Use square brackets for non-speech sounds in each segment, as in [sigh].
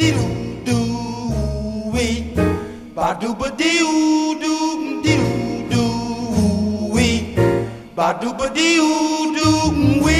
doo doo wee. Ba doo ba doo doo doo doo wee. Ba doo ba doo doo wee.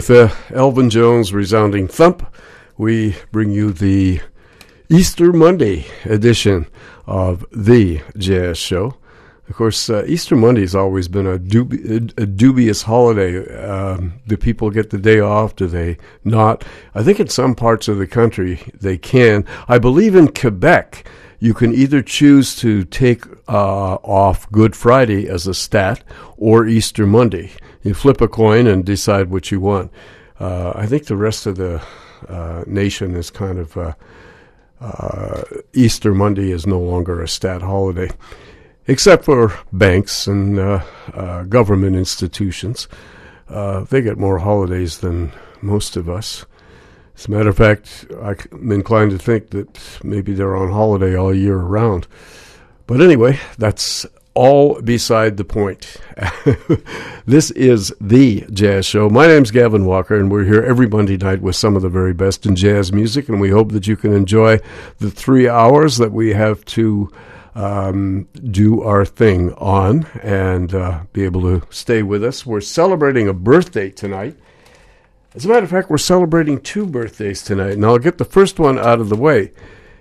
With uh, Elvin Jones' resounding thump, we bring you the Easter Monday edition of The Jazz Show. Of course, uh, Easter Monday has always been a, a dubious holiday. Um, do people get the day off? Do they not? I think in some parts of the country they can. I believe in Quebec, you can either choose to take uh, off Good Friday as a stat or Easter Monday. You flip a coin and decide what you want. Uh, I think the rest of the uh, nation is kind of uh, uh, Easter Monday is no longer a stat holiday except for banks and uh, uh, government institutions. They get more holidays than most of us. As a matter of fact, I'm inclined to think that maybe they're on holiday all year round. But anyway, that's all beside the point. [laughs] this is the Jazz Show. My name's Gavin Walker, and we're here every Monday night with some of the very best in jazz music, and we hope that you can enjoy the three hours that we have to um, do our thing on and uh, be able to stay with us. We're celebrating a birthday tonight. As a matter of fact, we're celebrating two birthdays tonight, and I'll get the first one out of the way.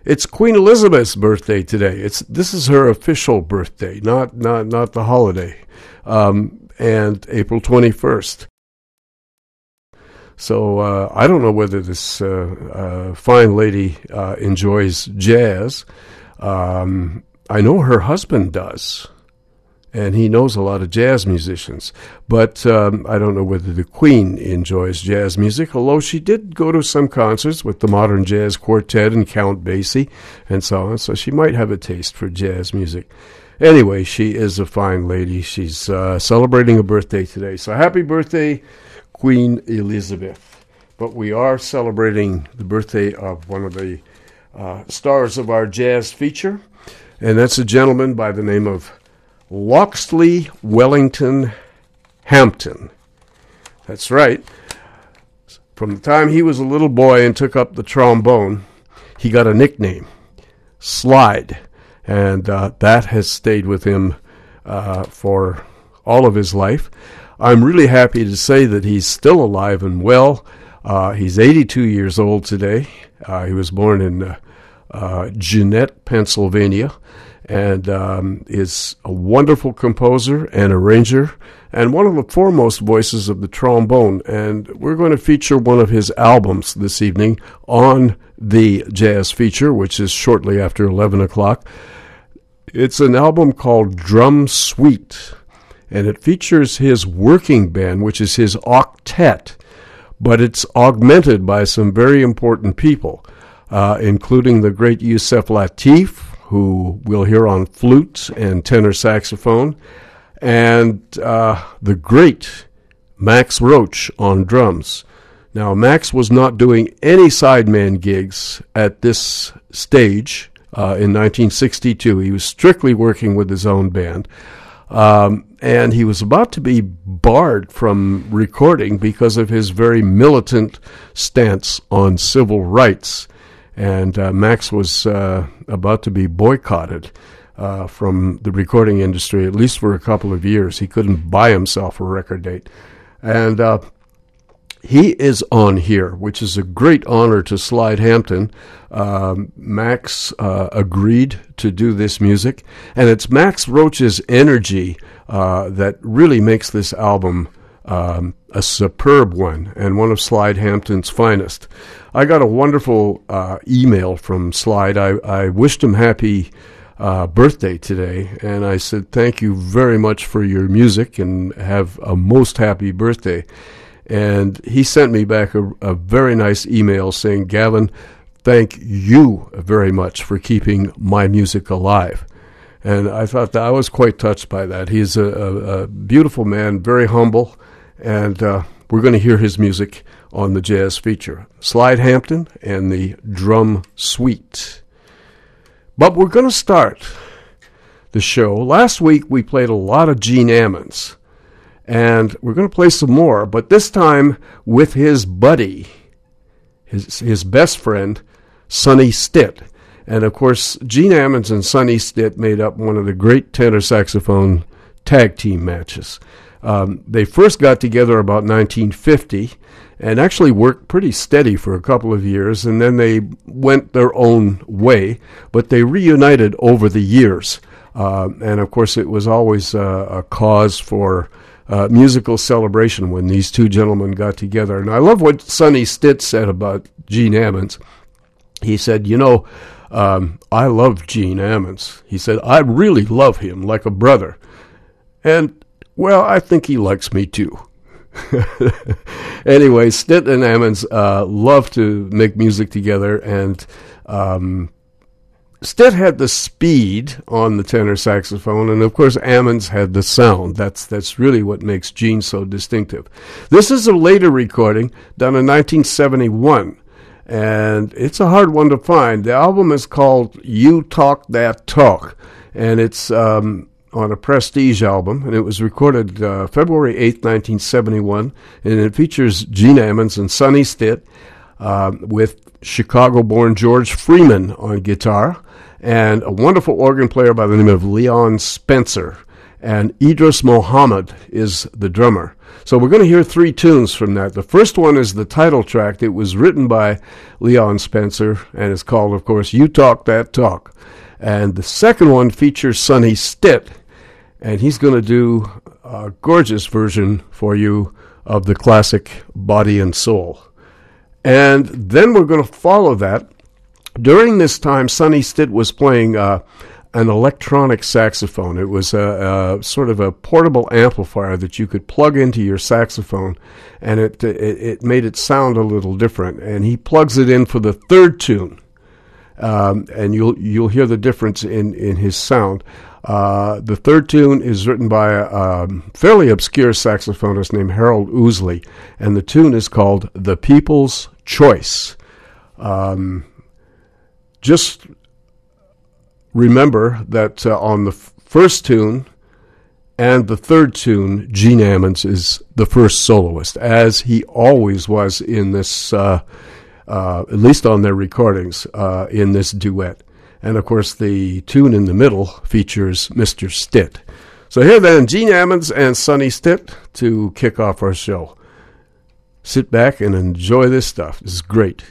It's Queen Elizabeth's birthday today. It's this is her official birthday, not not not the holiday, um, and April twenty first. So uh, I don't know whether this uh, uh, fine lady uh, enjoys jazz. Um, I know her husband does, and he knows a lot of jazz musicians. But um, I don't know whether the Queen enjoys jazz music, although she did go to some concerts with the Modern Jazz Quartet and Count Basie and so on, so she might have a taste for jazz music. Anyway, she is a fine lady. She's uh, celebrating a birthday today. So happy birthday, Queen Elizabeth. But we are celebrating the birthday of one of the uh, stars of our jazz feature and that's a gentleman by the name of Locksley Wellington Hampton. That's right. From the time he was a little boy and took up the trombone, he got a nickname, Slide, and uh, that has stayed with him uh, for all of his life. I'm really happy to say that he's still alive and well. Uh, he's 82 years old today. Uh, he was born in uh, uh, Jeannette, Pennsylvania, and um, is a wonderful composer and arranger and one of the foremost voices of the trombone. And we're going to feature one of his albums this evening on the jazz feature, which is shortly after 11 o'clock. It's an album called Drum Suite, and it features his working band, which is his octet, but it's augmented by some very important people uh, including the great Yusef Lateef, who we'll hear on flute and tenor saxophone, and uh, the great Max Roach on drums. Now, Max was not doing any sideman gigs at this stage uh, in 1962. He was strictly working with his own band. Um, and he was about to be barred from recording because of his very militant stance on civil rights and uh, Max was uh, about to be boycotted uh, from the recording industry, at least for a couple of years. He couldn't buy himself a record date. And uh, he is on here, which is a great honor to Slide Hampton. Um, Max uh, agreed to do this music, and it's Max Roach's energy uh, that really makes this album um, a superb one and one of Slide Hampton's finest. I got a wonderful uh, email from Slide. I, I wished him happy uh, birthday today, and I said, Thank you very much for your music and have a most happy birthday. And he sent me back a, a very nice email saying, Gavin, thank you very much for keeping my music alive. And I thought that I was quite touched by that. He's a, a, a beautiful man, very humble, and uh, we're going to hear his music on the jazz feature Slide Hampton and the Drum Suite. But we're going to start the show. Last week we played a lot of Gene Ammons, and we're going to play some more, but this time with his buddy, his, his best friend, Sonny Stitt. And of course, Gene Ammons and Sonny Stitt made up one of the great tenor saxophone tag team matches. Um, they first got together about 1950 and actually worked pretty steady for a couple of years, and then they went their own way, but they reunited over the years. Uh, and of course, it was always uh, a cause for uh, musical celebration when these two gentlemen got together. And I love what Sonny Stitt said about Gene Ammons. He said, You know, um, I love Gene Ammons. He said, I really love him like a brother. And, well, I think he likes me too. [laughs] anyway, Stitt and Ammons uh, love to make music together, and um, Stitt had the speed on the tenor saxophone, and of course Ammons had the sound. That's that's really what makes Gene so distinctive. This is a later recording done in 1971, and it's a hard one to find. The album is called "You Talk That Talk," and it's um, on a Prestige album, and it was recorded uh, February 8, 1971, and it features Gene Ammons and Sonny Stitt uh, with Chicago-born George Freeman on guitar and a wonderful organ player by the name of Leon Spencer. And Idris Muhammad is the drummer. So we're going to hear three tunes from that. The first one is the title track. It was written by Leon Spencer and it's called, of course, You Talk That Talk. And the second one features Sonny Stitt, and he's going to do a gorgeous version for you of the classic Body and Soul. And then we're going to follow that during this time, Sonny Stitt was playing uh, an electronic saxophone. It was a, a, sort of a portable amplifier that you could plug into your saxophone, and it, it, it made it sound a little different. And he plugs it in for the third tune, um, and you'll you'll hear the difference in in his sound. Uh, the third tune is written by a, a, fairly obscure saxophonist named Harold Ousley, and the tune is called "The People's Choice." Um, just remember that uh, on the f- first tune and the third tune, Gene Ammons is the first soloist, as he always was in this, uh, uh, at least on their recordings, uh, in this duet. And of course, the tune in the middle features Mr. Stitt. So here then, Gene Ammons and Sonny Stitt to kick off our show. Sit back and enjoy this stuff. This is great.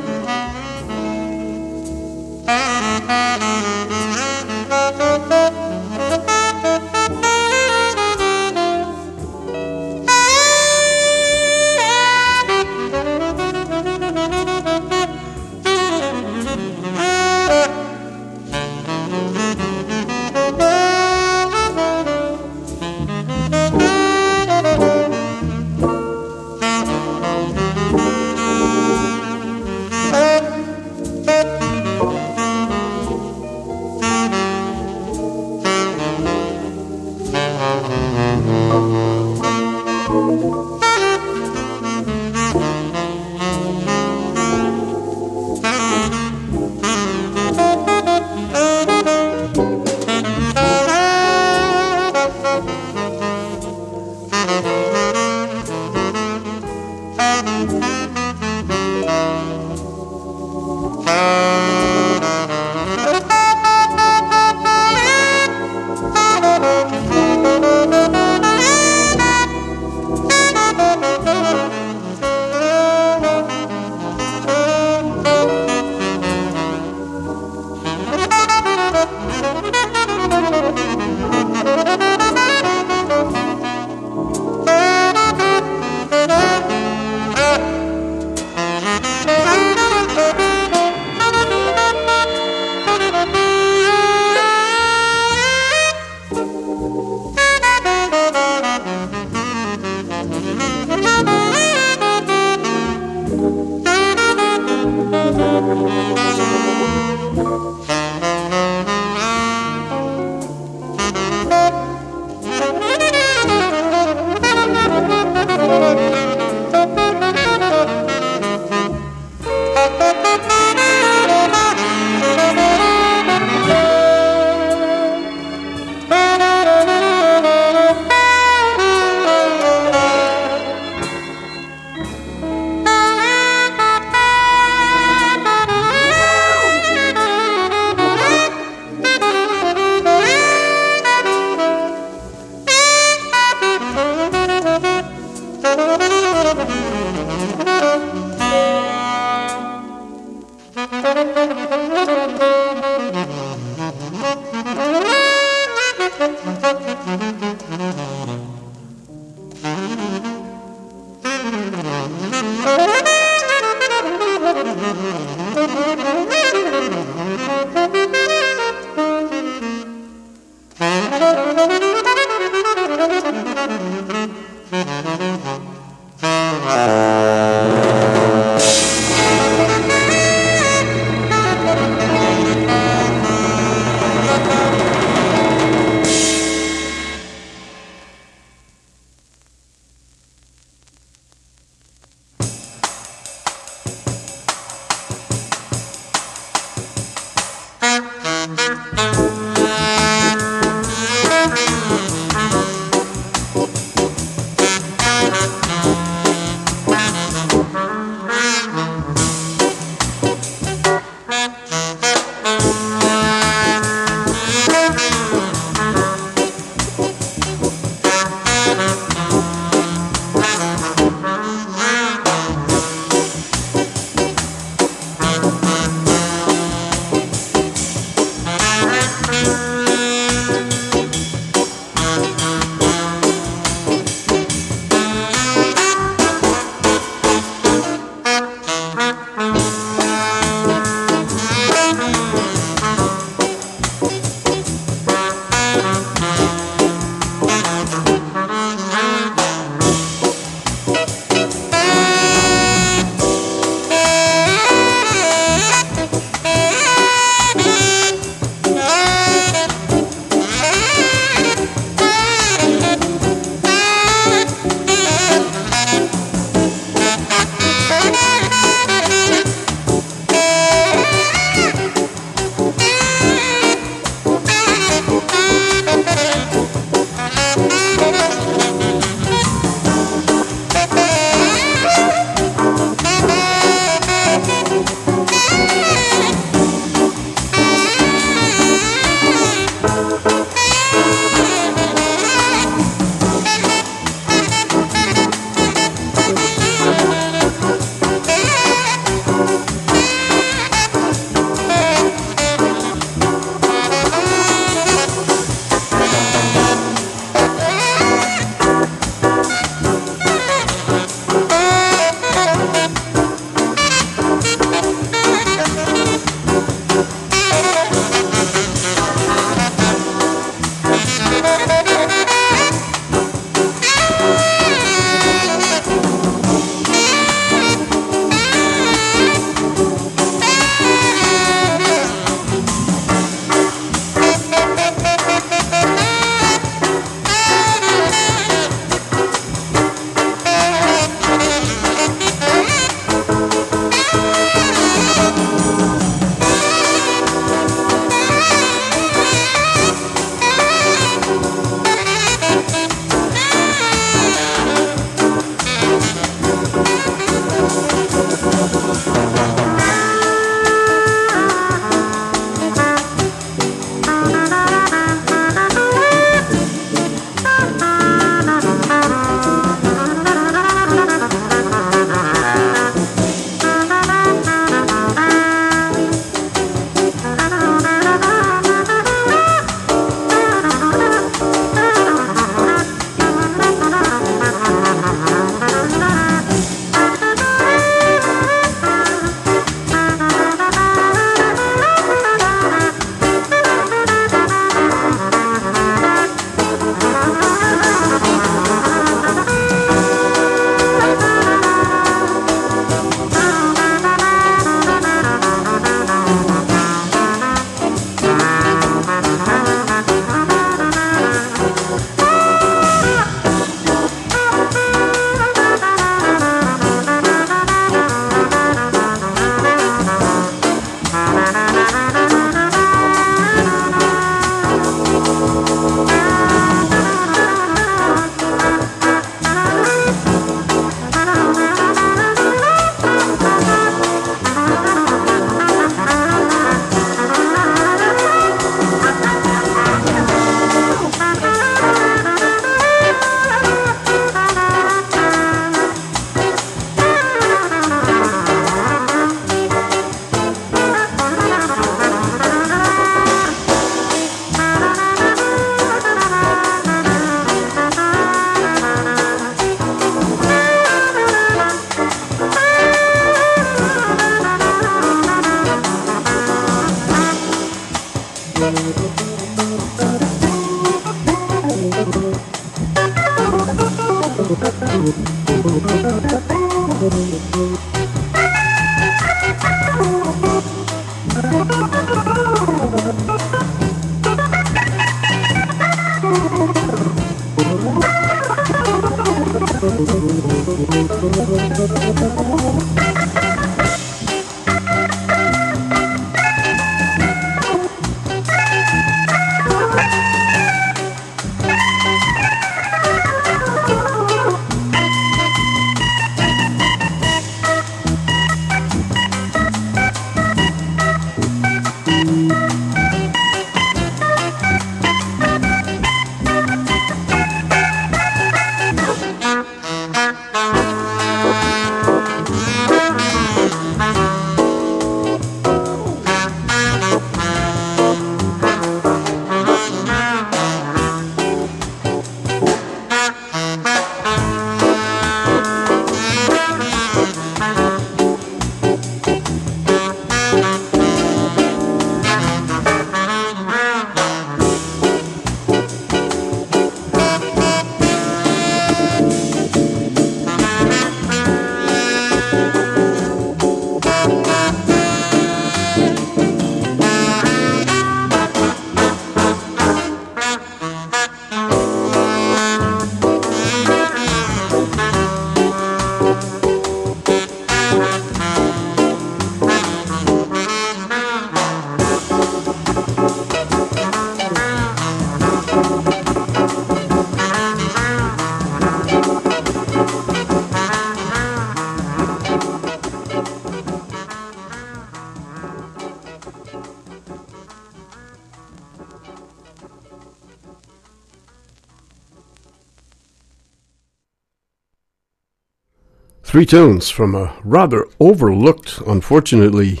Three tunes from a rather overlooked, unfortunately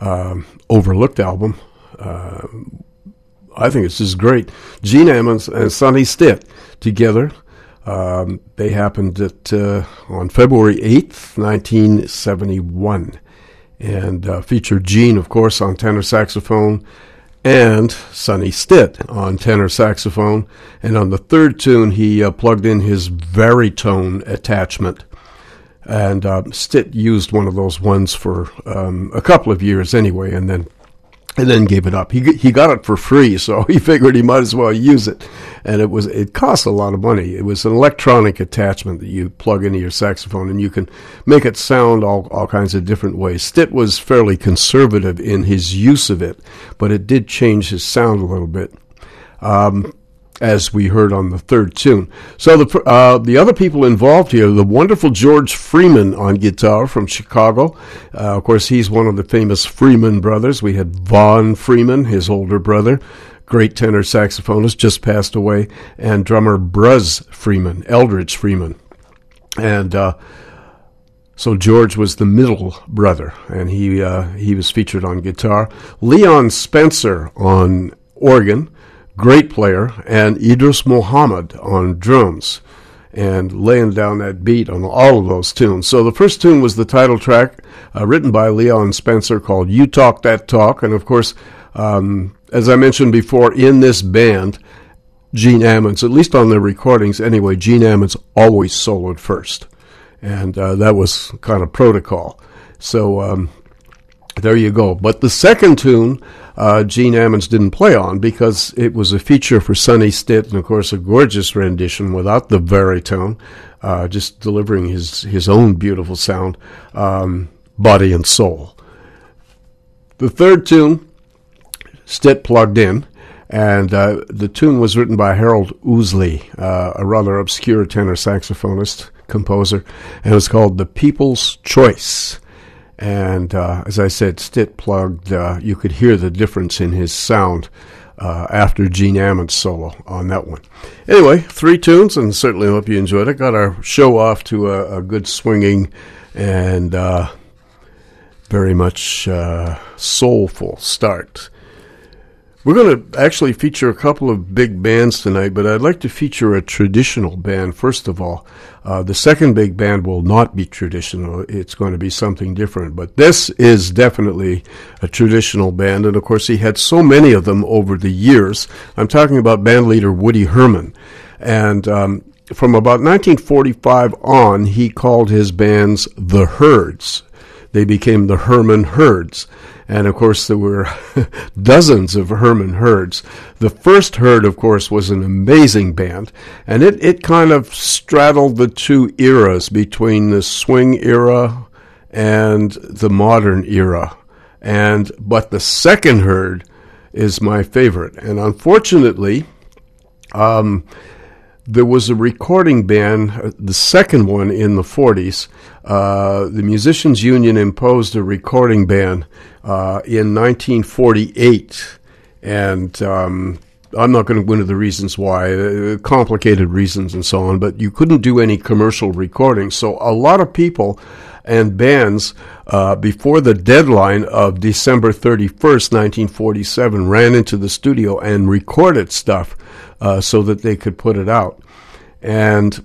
um, overlooked album. Uh, I think this is great. Gene Ammons and Sonny Stitt together. Um, they happened at, uh, on February 8th, 1971, and uh, featured Gene, of course, on tenor saxophone, and Sonny Stitt on tenor saxophone. And on the third tune, he uh, plugged in his Varitone attachment and uh, Stitt used one of those ones for um, a couple of years anyway, and then and then gave it up. He he got it for free, so [laughs] he figured he might as well use it. And it was it cost a lot of money. It was an electronic attachment that you plug into your saxophone, and you can make it sound all all kinds of different ways. Stitt was fairly conservative in his use of it, but it did change his sound a little bit. Um, as we heard on the third tune. So the uh, the other people involved here, the wonderful George Freeman on guitar from Chicago. Uh, of course, he's one of the famous Freeman brothers. We had Von Freeman, his older brother, great tenor saxophonist, just passed away, and drummer Bruz Freeman, Eldridge Freeman, and. Uh, so George was the middle brother, and he uh, he was featured on guitar. Leon Spencer on organ, great player, and Idris Muhammad on drums, and laying down that beat on all of those tunes. So the first tune was the title track, uh, written by Leon Spencer, called "You Talk That Talk," and of course, um, as I mentioned before, in this band. Gene Ammons, at least on the recordings anyway, Gene Ammons always soloed first. And uh, that was kind of protocol. So um, there you go. But the second tune uh, Gene Ammons didn't play on because it was a feature for Sonny Stitt, and of course a gorgeous rendition without the Varitone, uh, just delivering his his own beautiful sound, um, body and soul. The third tune, Stitt plugged in, and uh, the tune was written by Harold Ousley, uh, a rather obscure tenor saxophonist composer, and it was called "The People's Choice." And uh, as I said, Stitt plugged, uh, you could hear the difference in his sound uh, after Gene Ammons solo on that one. Anyway, three tunes, and certainly hope you enjoyed it. Got our show off to a, a good swinging and uh, very much uh, soulful start. We're going to actually feature a couple of big bands tonight, but I'd like to feature a traditional band first of all. Uh, the second big band will not be traditional. It's going to be something different. But this is definitely a traditional band. And of course, he had so many of them over the years. I'm talking about band leader Woody Herman. And um, from about 1945 on, he called his bands the Herds. They became the Herman Herds. And of course, there were [laughs] dozens of Herman Herds. The first Herd, of course, was an amazing band, and it, it kind of straddled the two eras between the swing era and the modern era. And but the second Herd is my favorite, and unfortunately, um, there was a recording ban, uh, the second one in the 40s. Uh, the Musicians Union imposed a recording ban uh, in 1948. And um, I'm not going to go into the reasons why, uh, complicated reasons and so on, but you couldn't do any commercial recording. So a lot of people and bands uh, before the deadline of December 31st, 1947, ran into the studio and recorded stuff uh, so that they could put it out. And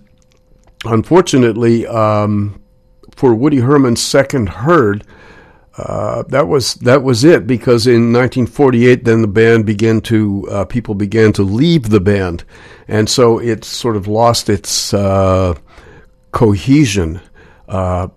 unfortunately, um, for Woody Herman's second herd, uh, that was that was it because in 1948 then the band began to uh, people began to leave the band and so it sort of lost its uh, cohesion uh,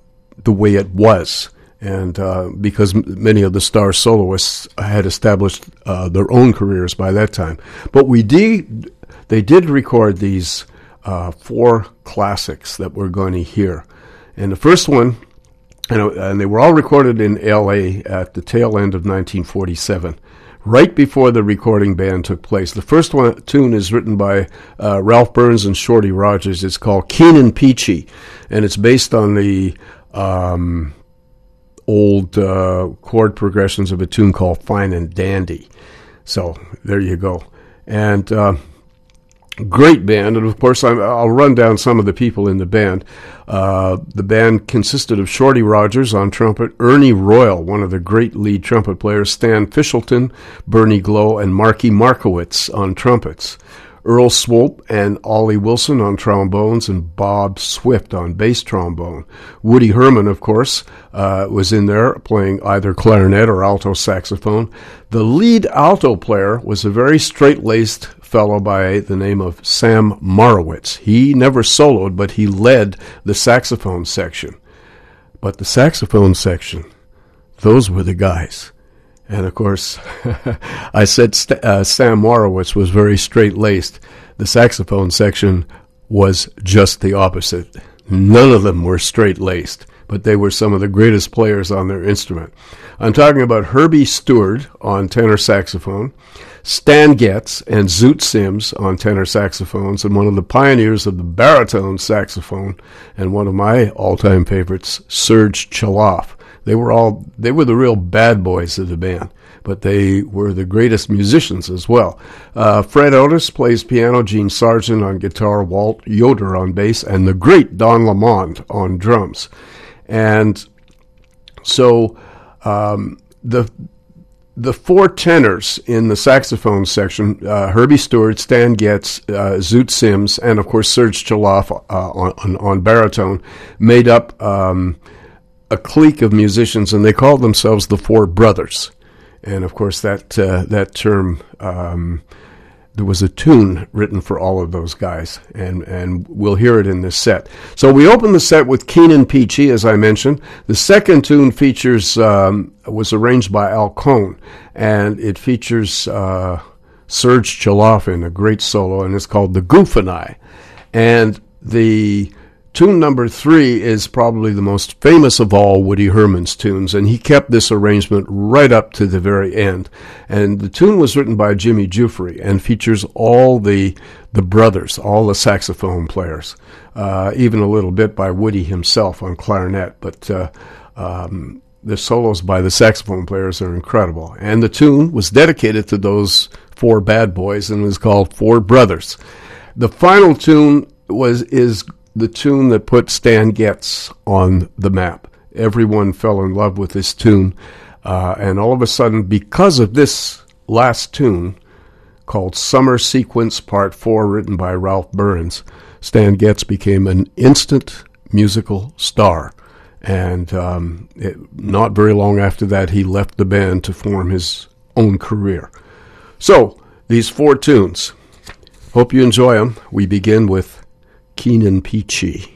the way it was and uh, because many of the star soloists had established uh, their own careers by that time but we did they did record these uh, four classics that we're going to hear. And the first one, and they were all recorded in LA at the tail end of 1947, right before the recording ban took place. The first one tune is written by uh, Ralph Burns and Shorty Rogers. It's called Keen and Peachy, and it's based on the um, old uh, chord progressions of a tune called Fine and Dandy. So there you go. And uh, great band, and of course i will run down some of the people in the band. Uh, the band consisted of Shorty Rogers on trumpet, Ernie Royal, one of the great lead trumpet players, Stan Fishelson, Bernie Glow, and Marky Markowitz on trumpets. Earl Swope and Ollie Wilson on trombones, and Bob Swift on bass trombone. Woody Herman, of course, uh, was in there playing either clarinet or alto saxophone. The lead alto player was a very straight laced fellow by the name of Sam Marowitz. He never soloed, but he led the saxophone section. But the saxophone section, those were the guys. And of course, [laughs] I said uh, Sam Marowitz was very straight laced. The saxophone section was just the opposite. None of them were straight laced, but they were some of the greatest players on their instrument. I'm talking about Herbie Steward on tenor saxophone, Stan Getz and Zoot Sims on tenor saxophones, and one of the pioneers of the baritone saxophone, and one of my all-time favorites, Serge Chaloff. They were all they were the real bad boys of the band, but they were the greatest musicians as well. Uh, Fred Otis plays piano, Gene Sargent on guitar, Walt Yoder on bass, and the great Don Lamond on drums. And so um, the the four tenors in the saxophone section uh, Herbie Steward, Stan Getz, uh, Zoot Sims, and of course Serge Chaloff uh, on, on, baritone made up um, a clique of musicians, and they called themselves the Four Brothers. And of course, that, uh, that term. Um, there was a tune written for all of those guys, and, and we'll hear it in this set. So we open the set with Keen and Peachy, as I mentioned. The second tune features um, was arranged by Al Cohn, and it features uh, Serge Chaloff in a great solo, and it's called "The Goof and I." And the Tune number three is probably the most famous of all Woody Herman's tunes, and he kept this arrangement right up to the very end. And the tune was written by Jimmy Giuffre and features all the the brothers, all the saxophone players, uh, even a little bit by Woody himself on clarinet. But uh, um, the solos by the saxophone players are incredible. And the tune was dedicated to those four bad boys and was called Four Brothers. The final tune was is the tune that put Stan Getz on the map. Everyone fell in love with this tune. Uh, and all of a sudden, because of this last tune called Summer Sequence Part 4, written by Ralph Burns, Stan Getz became an instant musical star. And um, it, not very long after that, he left the band to form his own career. So, these four tunes. Hope you enjoy them. We begin with Keen and Peachy.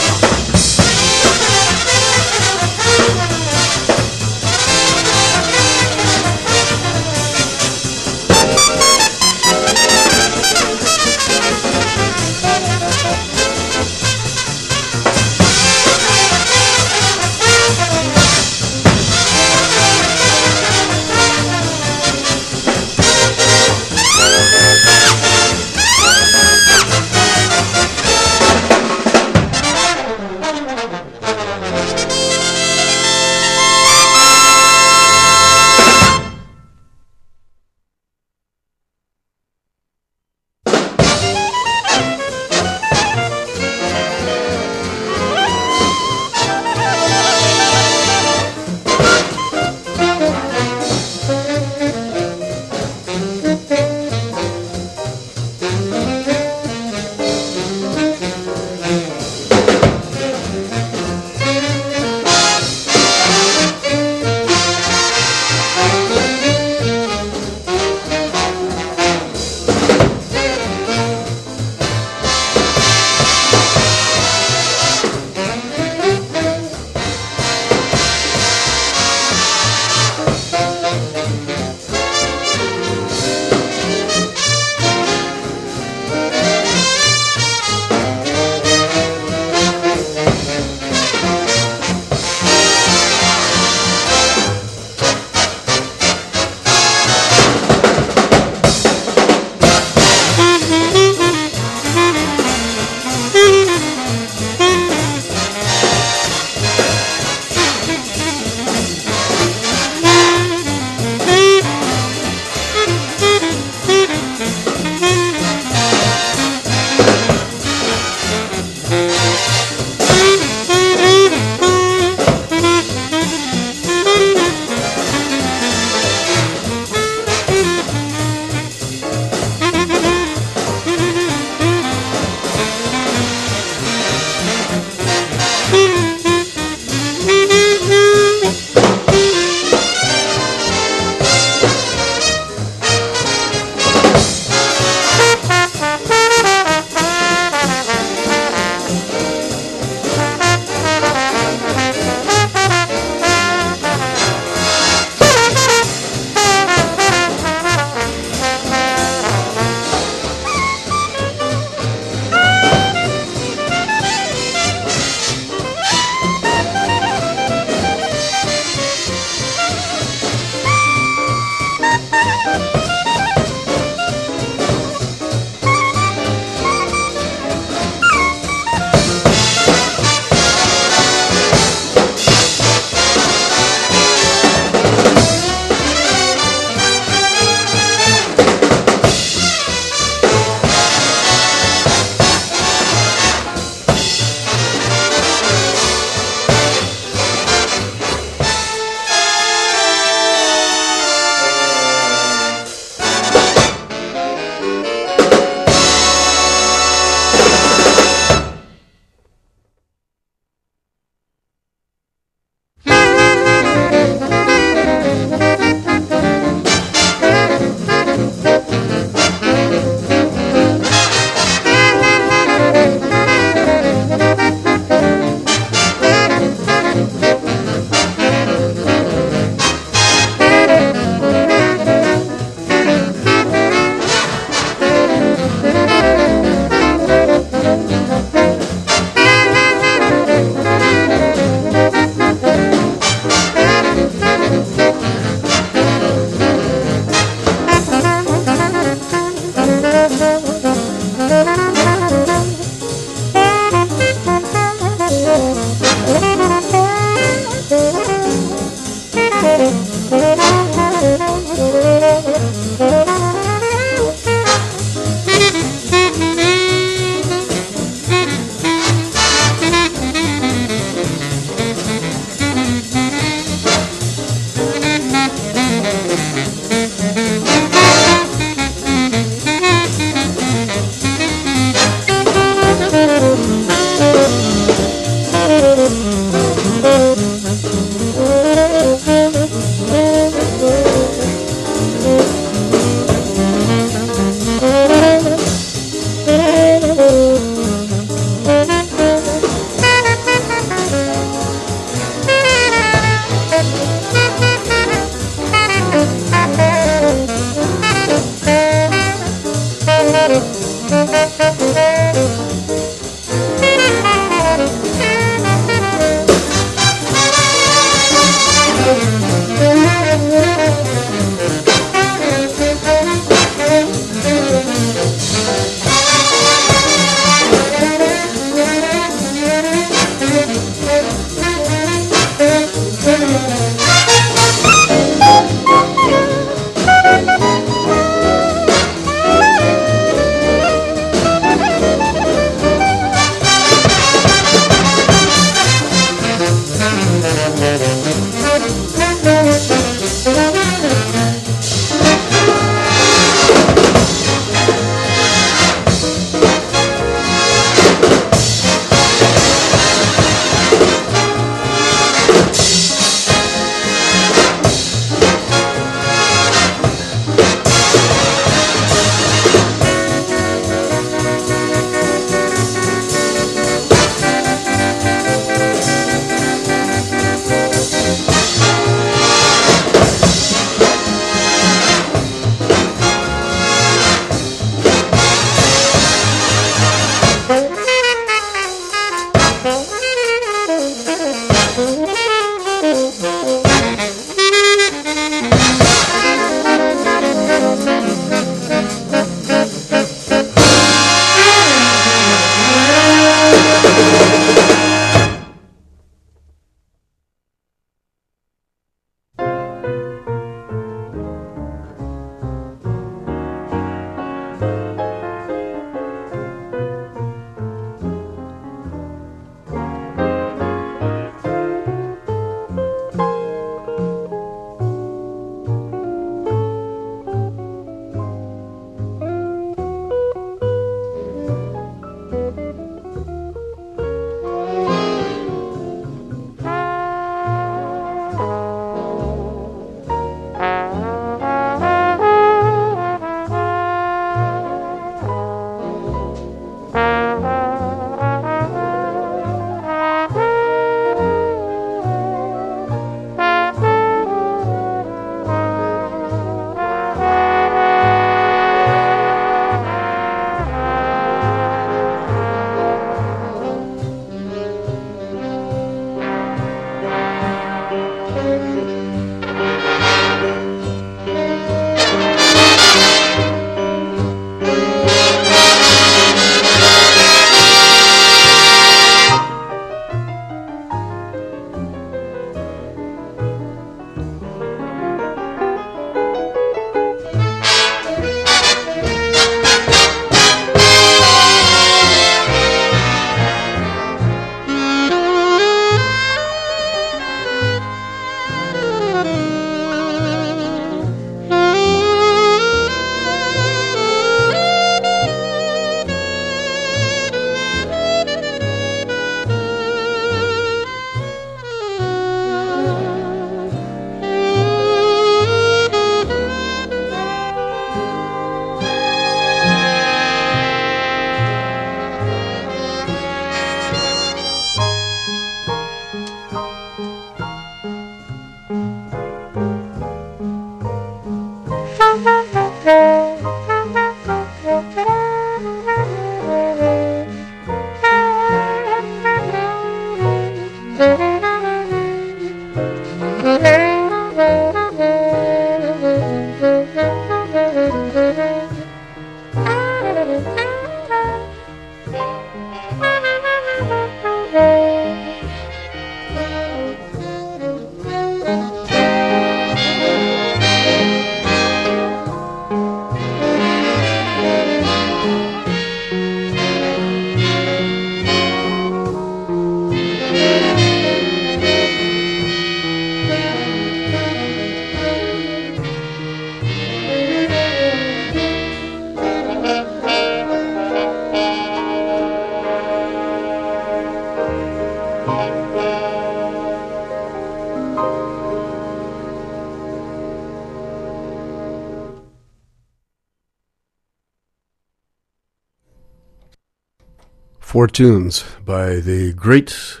Four tunes by the great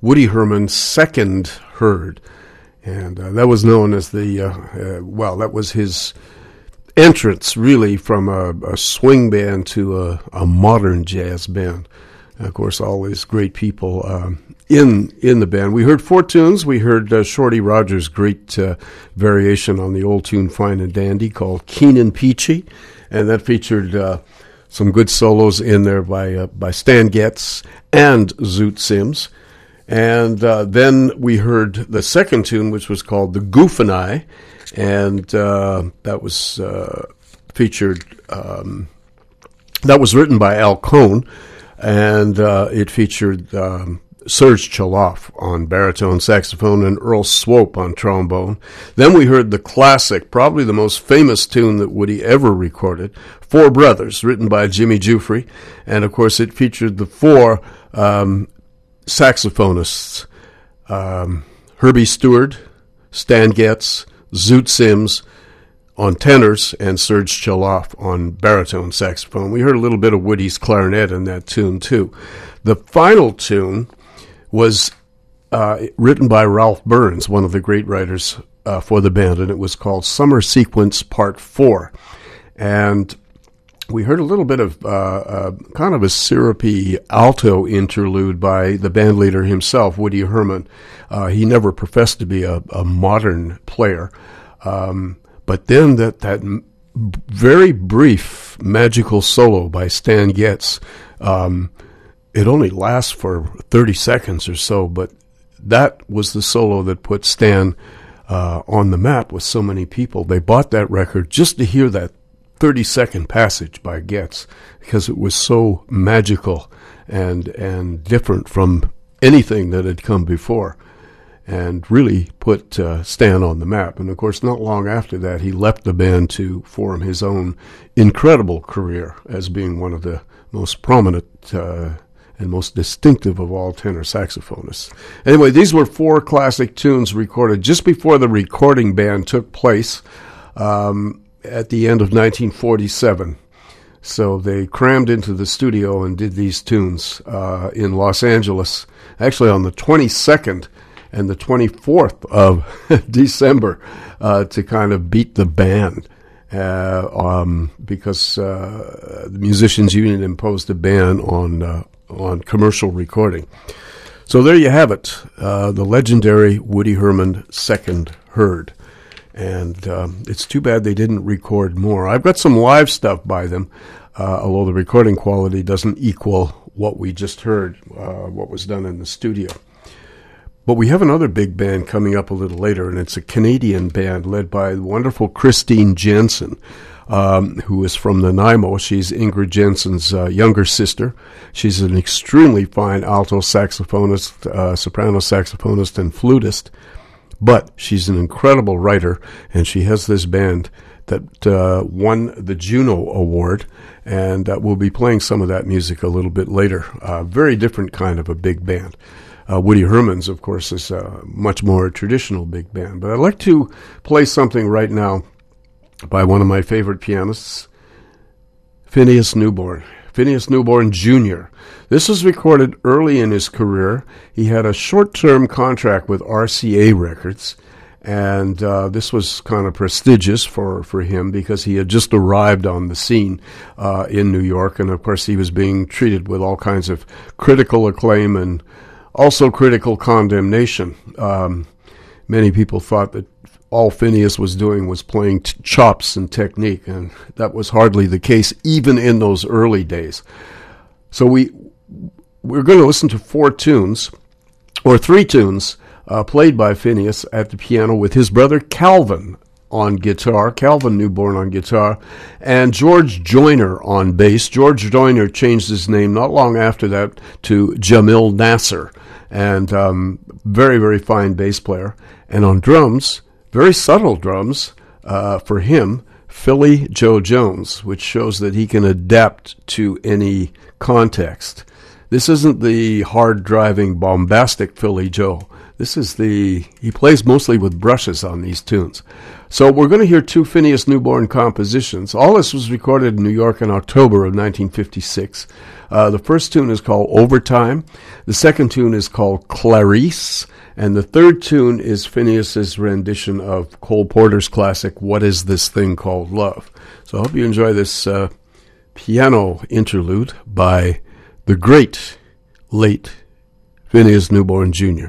Woody Herman's second herd. And uh, that was known as the, uh, uh, well, that was his entrance really from a, a swing band to a, a, modern jazz band. And of course, all these great people um, in in the band. We heard four tunes. We heard uh, Shorty Rogers' great uh, variation on the old tune "Fine and Dandy" called "Keen and Peachy," and that featured uh, some good solos in there by uh, by Stan Getz and Zoot Sims. And uh, then we heard the second tune, which was called "The Goof and I," and uh, that was featured. Um, that was written by Al Cohn, and it featured. Um, Serge Chaloff on baritone saxophone and Earl Swope on trombone. Then we heard the classic, probably the most famous tune that Woody ever recorded, Four Brothers, written by Jimmy Giuffre. And of course, it featured the four um, saxophonists um, Herbie Steward, Stan Getz, Zoot Sims on tenors, and Serge Chaloff on baritone saxophone. We heard a little bit of Woody's clarinet in that tune, too. The final tune was uh, written by Ralph Burns, one of the great writers uh, for the band, and it was called Summer Sequence Part 4. And we heard a little bit of uh, uh kind of a syrupy alto interlude by the band leader himself, Woody Herman. Uh, he never professed to be a, a modern player. Um, but then that, that very brief magical solo by Stan Getz um, it only lasts for 30 seconds or so, but that was the solo that put Stan uh, on the map with so many people. They bought that record just to hear that 30 second passage by Getz because it was so magical and and different from anything that had come before and really put uh, Stan on the map. And of course, not long after that, he left the band to form his own incredible career as being one of the most prominent uh, and most distinctive of all tenor saxophonists. Anyway, these were four classic tunes recorded just before the recording band took place um, at the end of 1947. So they crammed into the studio and did these tunes uh, in Los Angeles, actually on the 22nd and the 24th of [laughs] December uh, to kind of beat the band. Uh, um, because uh, the Musicians Union imposed a ban on uh, on commercial recording. So there you have it, uh, the legendary Woody Herman second herd. And um, it's too bad they didn't record more. I've got some live stuff by them, uh, although the recording quality doesn't equal what we just heard, uh, what was done in the studio. But we have another big band coming up a little later, and it's a Canadian band led by the wonderful Christine Jensen um, who is from Nanaimo. She's Ingrid Jensen's uh, younger sister. She's an extremely fine alto saxophonist, uh, soprano saxophonist, and flutist. But she's an incredible writer, and she has this band that uh, won the Juno Award, and uh, we'll be playing some of that music a little bit later. Uh, very different kind of a big band. Uh, Woody Herman's, of course, is a much more traditional big band. But I'd like to play something right now by one of my favorite pianists, Phineas Newborn. Phineas Newborn Jr. This was recorded early in his career. He had a short term contract with RCA Records, and uh, this was kind of prestigious for, for him because he had just arrived on the scene uh, in New York, and of course, he was being treated with all kinds of critical acclaim and also critical condemnation. Um, many people thought that all Phineas was doing was playing t- chops and technique, and that was hardly the case even in those early days. So we we're going to listen to four tunes, or three tunes, uh, played by Phineas at the piano with his brother Calvin on guitar, Calvin Newborn on guitar, and George Joyner on bass. George Joyner changed his name not long after that to Jamil Nasser, and um, very very fine bass player. And on drums, very subtle drums uh, for him, Philly Joe Jones, which shows that he can adapt to any context. This isn't the hard driving, bombastic Philly Joe This is the he plays mostly with brushes on these tunes. So we're going to hear two Phineas Newborn compositions. All this was recorded in New York in October of 1956. Uh, the first tune is called Overtime. The second tune is called Clarice. And the third tune is Phineas's rendition of Cole Porter's classic, What Is This Thing Called Love? So I hope you enjoy this uh, piano interlude by the great late Phineas Newborn Jr.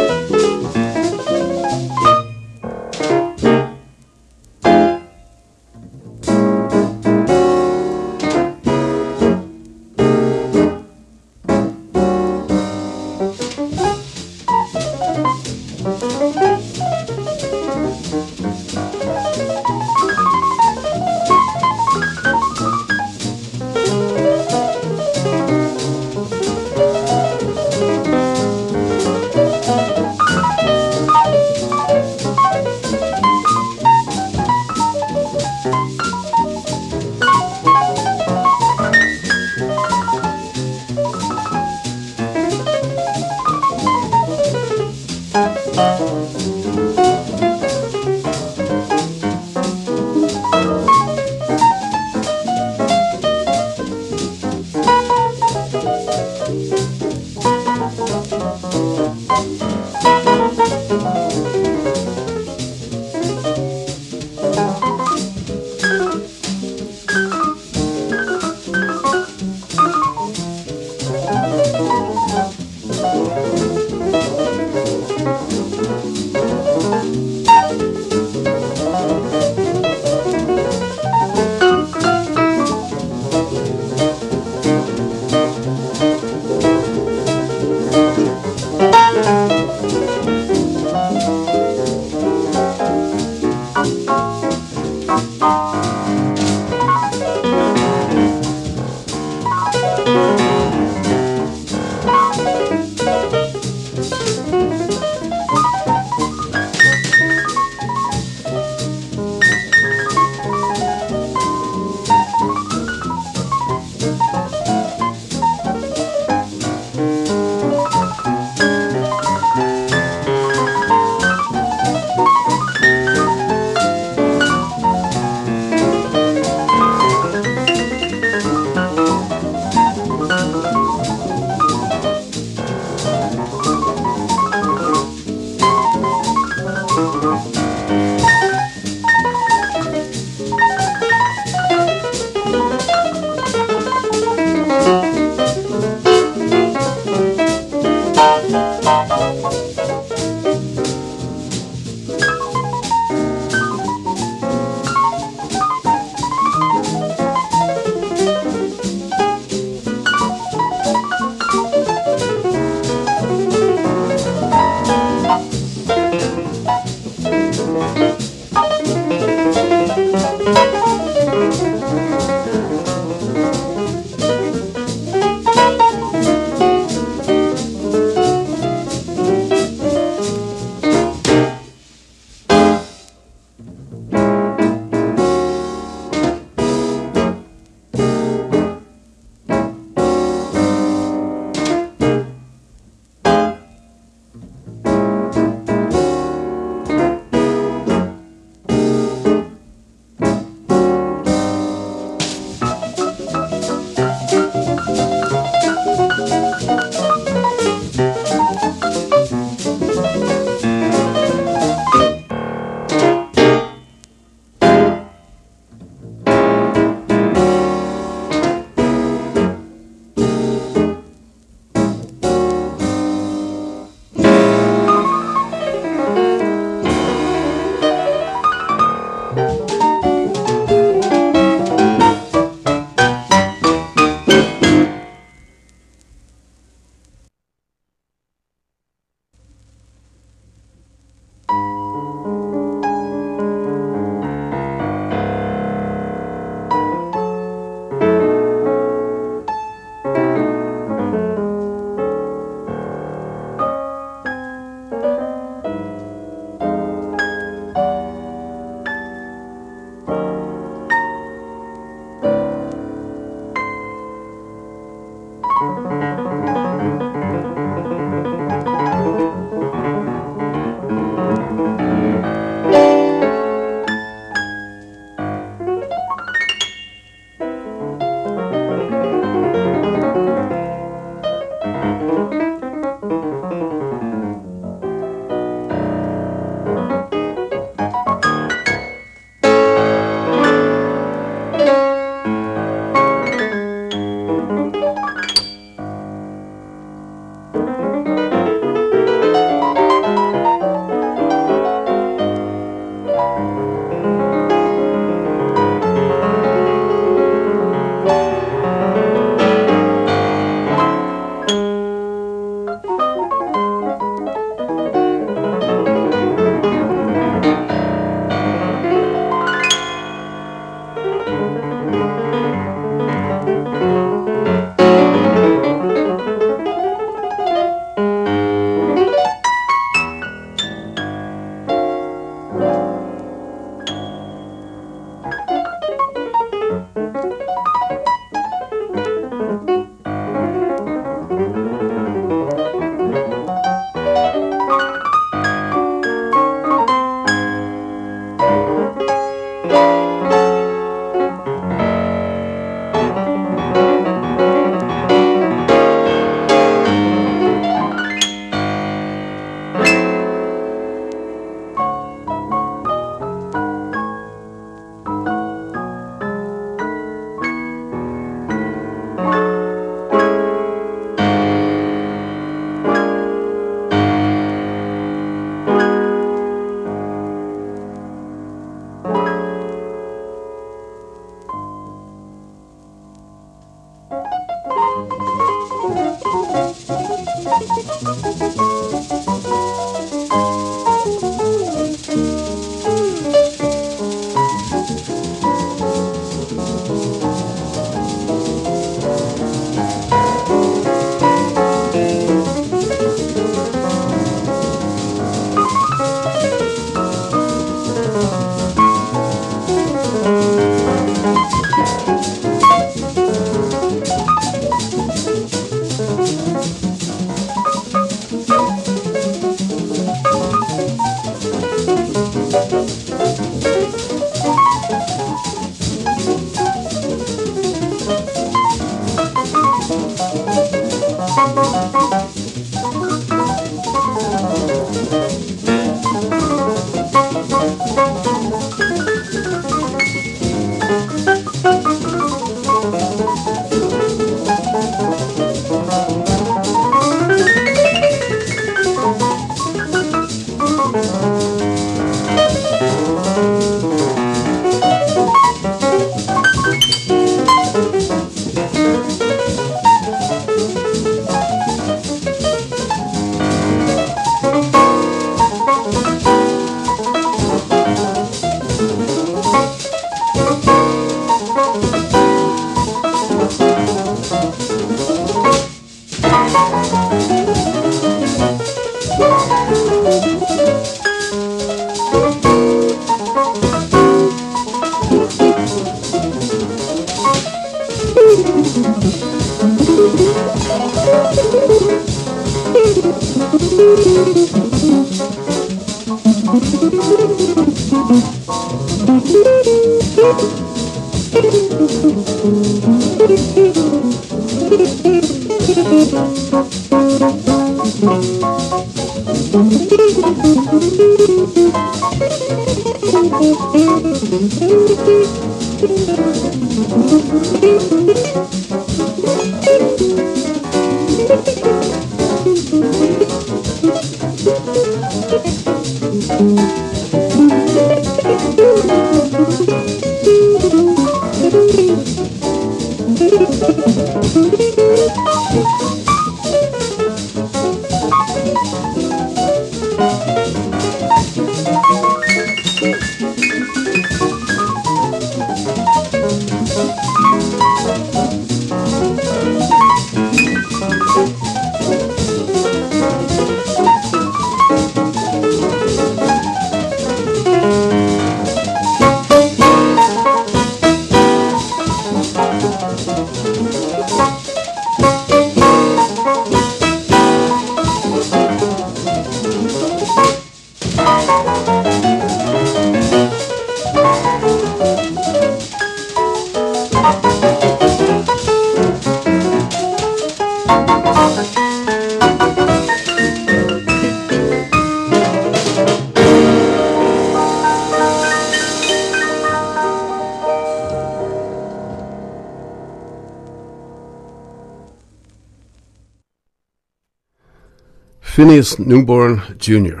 Phineas Newborn Jr.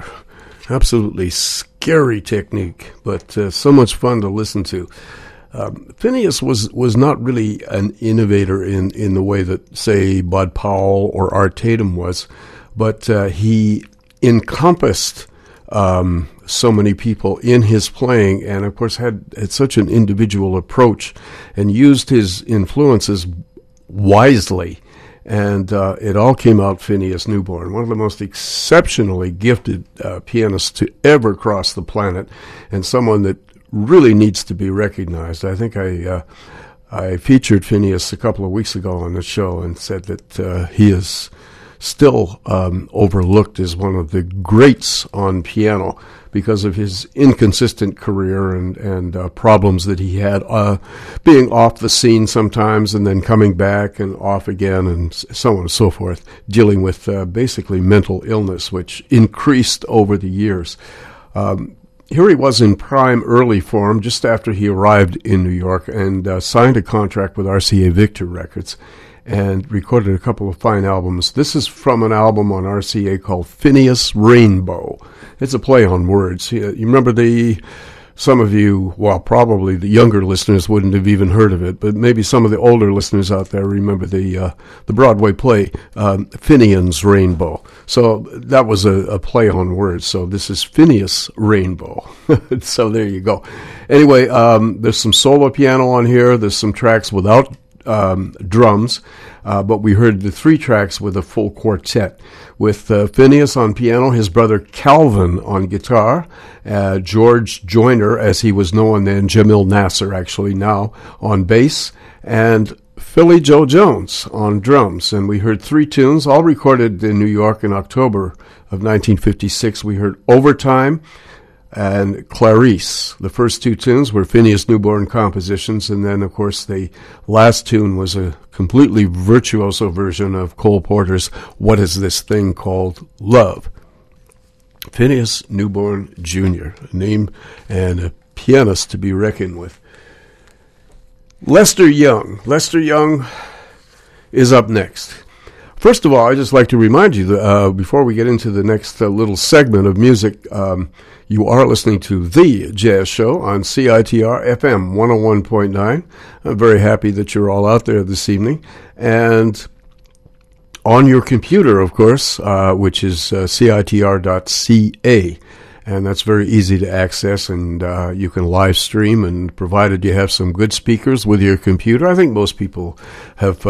Absolutely scary technique, but uh, so much fun to listen to. Um, Phineas was was not really an innovator in, in the way that, say, Bud Powell or Art Tatum was, but uh, he encompassed um, so many people in his playing, and of course had, had such an individual approach, and used his influences wisely. And uh, it all came out Phineas Newborn, one of the most exceptionally gifted uh, pianists to ever cross the planet, and someone that really needs to be recognized. I think I uh, I featured Phineas a couple of weeks ago on the show and said that uh, he is still um, overlooked as one of the greats on piano because of his inconsistent career and and uh, problems that he had, uh, being off the scene sometimes and then coming back and off again, and so on and so forth, dealing with uh, basically mental illness, which increased over the years. Um, here he was in prime early form just after he arrived in New York and uh, signed a contract with RCA Victor Records and recorded a couple of fine albums. This is from an album on RCA called Phineas Rainbow. It's a play on words. You remember the some of you, well, probably the younger listeners wouldn't have even heard of it, but maybe some of the older listeners out there remember the uh, the Broadway play um, Finian's Rainbow. So that was a, a, play on words. So this is Phineas Rainbow. [laughs] so there you go. Anyway, um, there's some solo piano on here. There's some tracks without um, drums, uh, but we heard the three tracks with a full quartet with uh, Phineas on piano, his brother Calvin on guitar, uh, George Joyner, as he was known then, Jamil Nasser actually now, on bass, and Philly Joe Jones on drums. And we heard three tunes, all recorded in New York in October of 1956. We heard Overtime and Clarice. The first two tunes were Phineas Newborn compositions, and then, of course, the last tune was a completely virtuoso version of Cole Porter's What Is This Thing Called Love? Phineas Newborn Jr., a name and a pianist to be reckoned with. Lester Young. Lester Young is up next. First of all, I'd just like to remind you that uh, before we get into the next uh, little segment of music, um, you are listening to The Jazz Show on CITR FM 101.9. I'm very happy that you're all out there this evening. And on your computer, of course, uh, which is uh, CITR.ca. And that's very easy to access, and uh, you can live stream. And provided you have some good speakers with your computer, I think most people have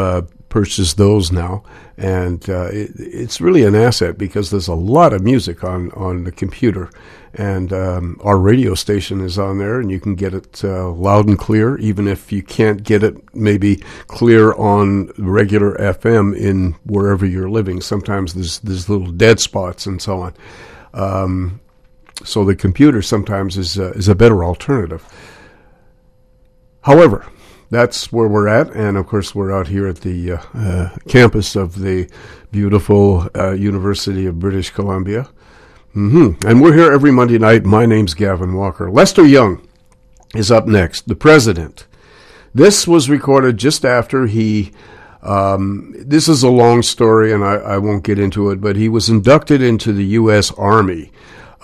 purchased those now, and uh, it, it's really an asset because there's a lot of music on on the computer, and um, our radio station is on there, and you can get it uh, loud and clear, even if you can't get it maybe clear on regular FM in wherever you're living. Sometimes there's there's little dead spots and so on. Um, so the computer sometimes is uh, is a better alternative. However, that's where we're at, and of course we're out here at the uh, uh, campus of the beautiful uh, University of British Columbia. Mm-hmm. And we're here every Monday night. My name's Gavin Walker. Lester Young is up next, the president. This was recorded just after he. Um, this is a long story, and I, I, won't get into it. But he was inducted into the U.S. Army.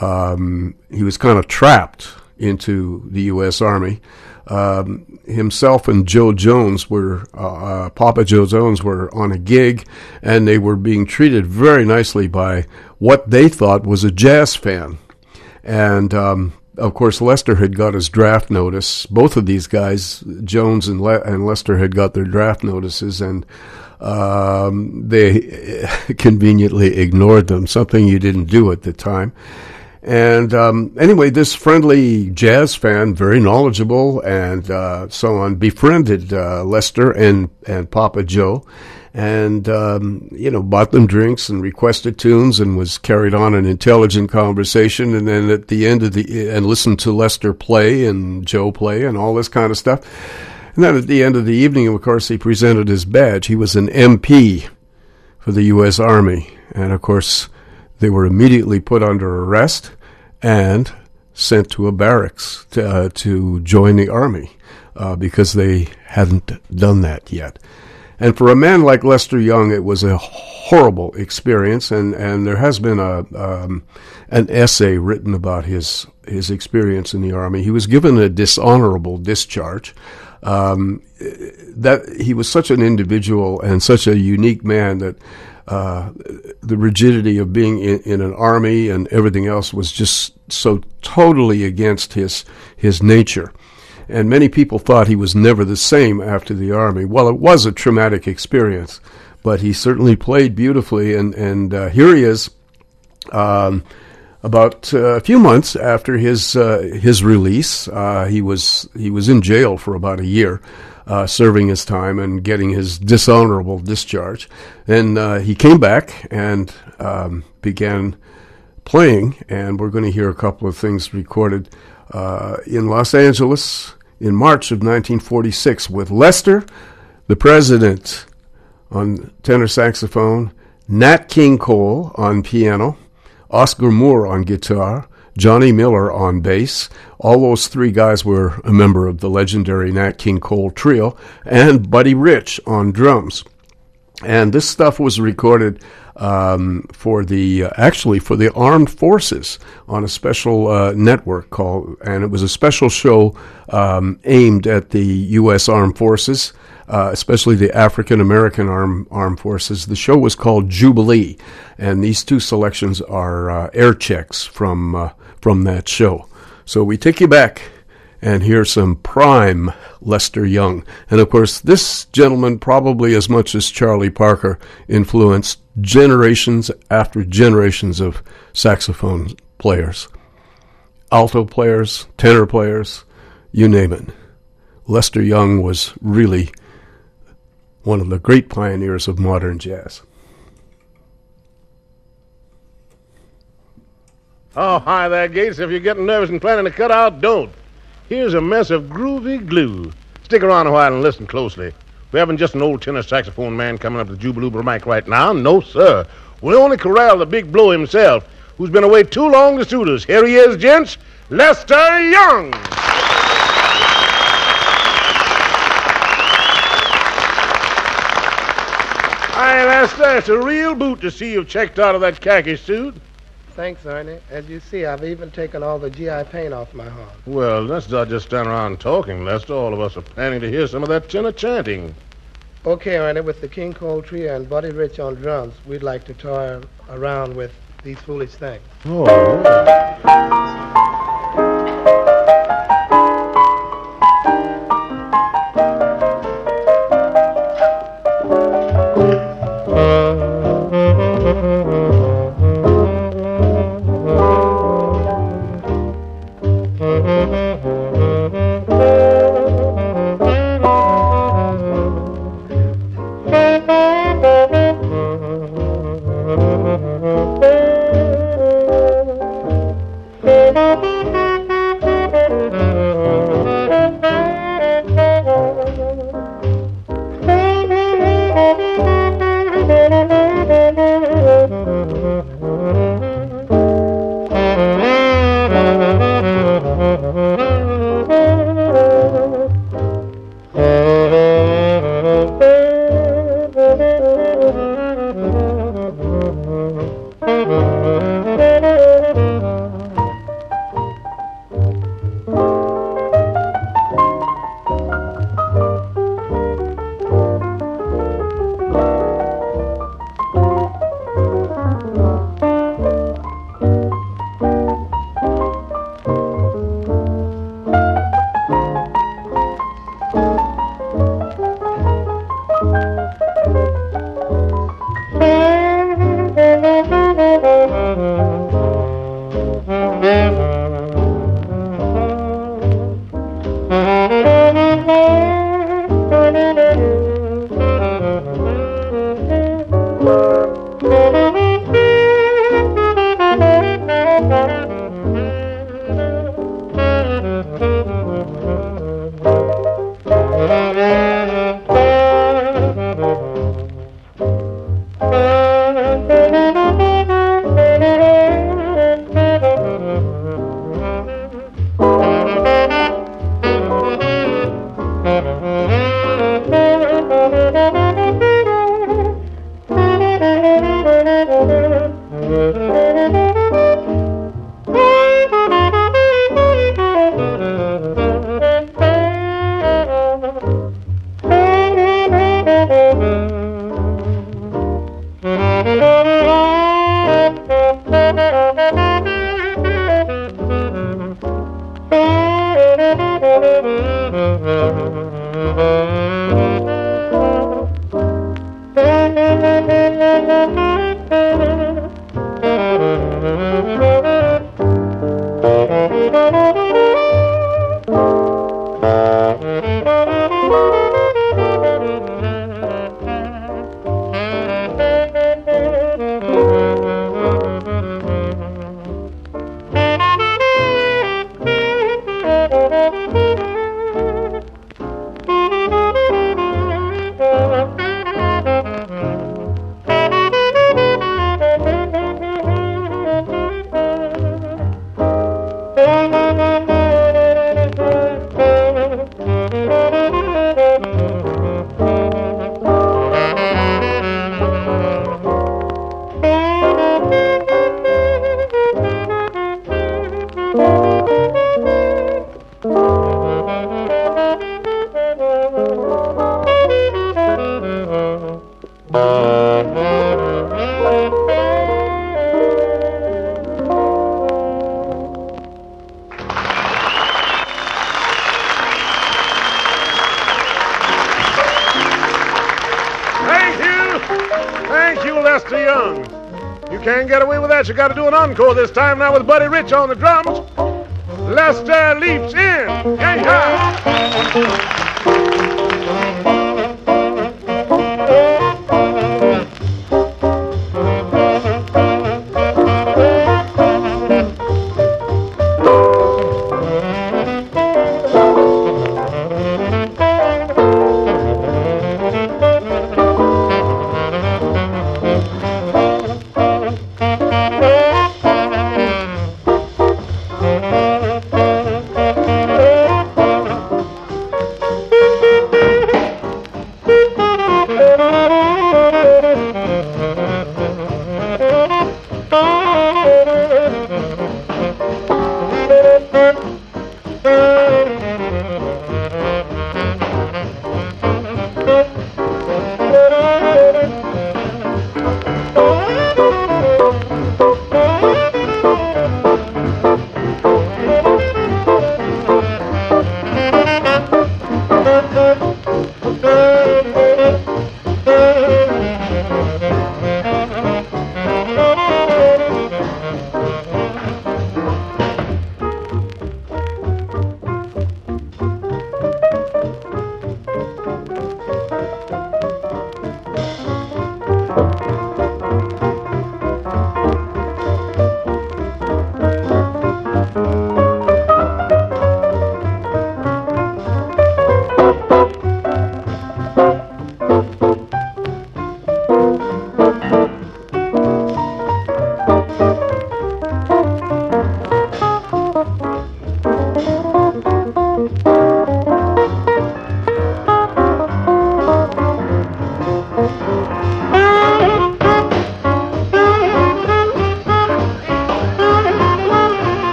Um, he was kind of trapped into the U.S. Army. Um, himself and Jo Jones were, uh, uh, Papa Jo Jones were on a gig, and they were being treated very nicely by what they thought was a jazz fan. And um, of course, Lester had got his draft notice. Both of these guys, Jones and, Le- and Lester, had got their draft notices, and um, they [laughs] conveniently ignored them, something you didn't do at the time. And um, anyway, this friendly jazz fan, very knowledgeable and uh, so on, befriended uh, Lester and, and Papa Jo and, um, you know, bought them drinks and requested tunes and was carried on an intelligent conversation. And then at the end of the, and listened to Lester play and Jo play and all this kind of stuff. And then at the end of the evening, of course, he presented his badge. He was an MP for the U.S. Army. And of course, they were immediately put under arrest and sent to a barracks to, uh, to join the army uh, because they hadn't done that yet. And for a man like Lester Young, it was a horrible experience. And, and there has been a um, an essay written about his his experience in the army. He was given a dishonorable discharge. Um, that he was such an individual and such a unique man that uh, the rigidity of being in, in, an army and everything else was just so totally against his his nature. And many people thought he was never the same after the army. Well, it was a traumatic experience, but he certainly played beautifully. And and uh, here he is, um, about uh, a few months after his uh, his release. Uh, he was he was in jail for about a year uh, serving his time and getting his dishonorable discharge. And uh, he came back and um, began playing, and we're going to hear a couple of things recorded uh, in Los Angeles in March of 1946 with Lester, the president, on tenor saxophone, Nat King Cole on piano, Oscar Moore on guitar, Johnny Miller on bass. All those three guys were a member of the legendary Nat King Cole Trio, and Buddy Rich on drums. And this stuff was recorded um, for the uh, actually for the armed forces on a special uh, network called, and it was a special show um, aimed at the U.S. Armed Forces uh, especially the African American armed, armed forces. The show was called Jubilee, and these two selections are uh, air checks from uh, from that show. So we take you back and hear some prime Lester Young. And of course, this gentleman, probably as much as Charlie Parker, influenced generations after generations of saxophone players, alto players, tenor players, you name it. Lester Young was really one of the great pioneers of modern jazz. Oh, hi there, Gates. If you're getting nervous and planning to cut out, don't. Here's a mess of groovy glue. Stick around a while and listen closely. We haven't just an old tenor saxophone man coming up to Jubiluba mic right now. No, sir. We only corral the big blow himself, who's been away too long to suit us. Here he is, gents, Lester Young. Hi, Lester. It's a real boot to see you've checked out of that khaki suit. Thanks, Ernie. As you see, I've even taken all the GI paint off my horn. Well, let's not just stand around talking, Lester. All of us are planning to hear some of that tenor chanting. Okay, Ernie, with the King Cole Trio and Buddy Rich on drums, we'd like to toy around with these foolish things. Oh. An encore this time now with Buddy Rich on the drums. Lester leaps in. Hey,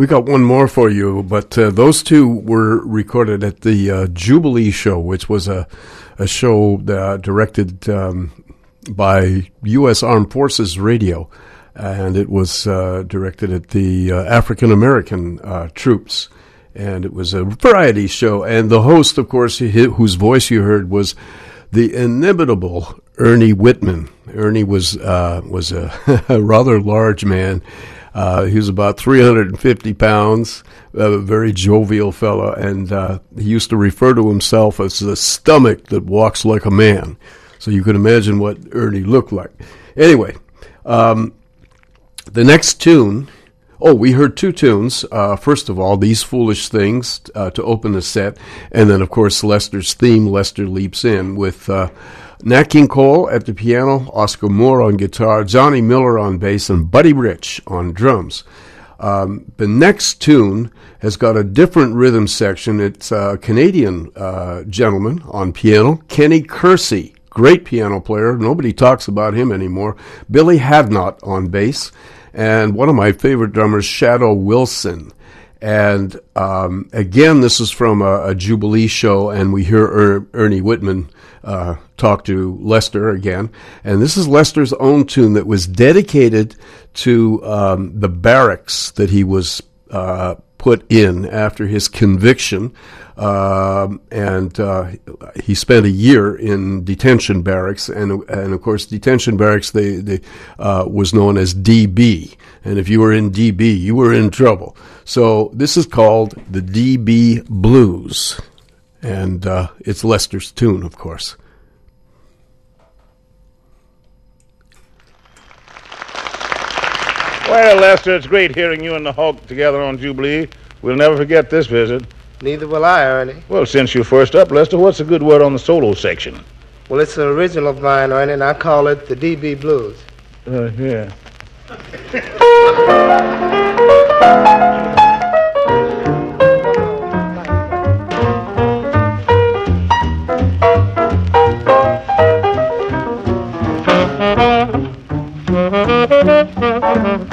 We got one more for you, but uh, those two were recorded at the uh, Jubilee Show, which was a, a show uh, directed um, by U.S. Armed Forces Radio, and it was uh, directed at the uh, African American uh, troops. And it was a variety show, and the host, of course, whose voice you heard was the inimitable Ernie Whitman. Ernie was was a, [laughs] a rather large man uh, he was about 350 pounds, a very jovial fellow, and uh, he used to refer to himself as the stomach that walks like a man. So you can imagine what Ernie looked like. Anyway, um, the next tune. Oh, we heard two tunes. Uh, first of all, These Foolish Things uh, to open the set, and then, of course, Lester's theme, Lester Leaps In, with uh, Nat King Cole at the piano, Oscar Moore on guitar, Johnny Miller on bass, and Buddy Rich on drums. Um, the next tune has got a different rhythm section. It's a Canadian uh, gentleman on piano, Kenny Kersey, great piano player. Nobody talks about him anymore. Billy Hadnott on bass, and one of my favorite drummers, Shadow Wilson. And um, again, this is from a, a, Jubilee show, and we hear er- Ernie Whitman uh, talk to Lester again. And this is Lester's own tune that was dedicated to um, the barracks that he was uh, put in after his conviction. Um, and uh, he spent a year in detention barracks, and and of course, detention barracks they, they uh, was known as DB, and if you were in DB, you were in trouble. So this is called the DB Blues, and uh, it's Lester's tune, of course. Well, Lester, it's great hearing you and the Hawk together on Jubilee. We'll never forget this visit. Neither will I, Ernie. Well, since you're first up, Lester, what's a good word on the solo section? Well, it's an original of mine, Ernie, and I call it the DB Blues. Uh, yeah. [laughs] We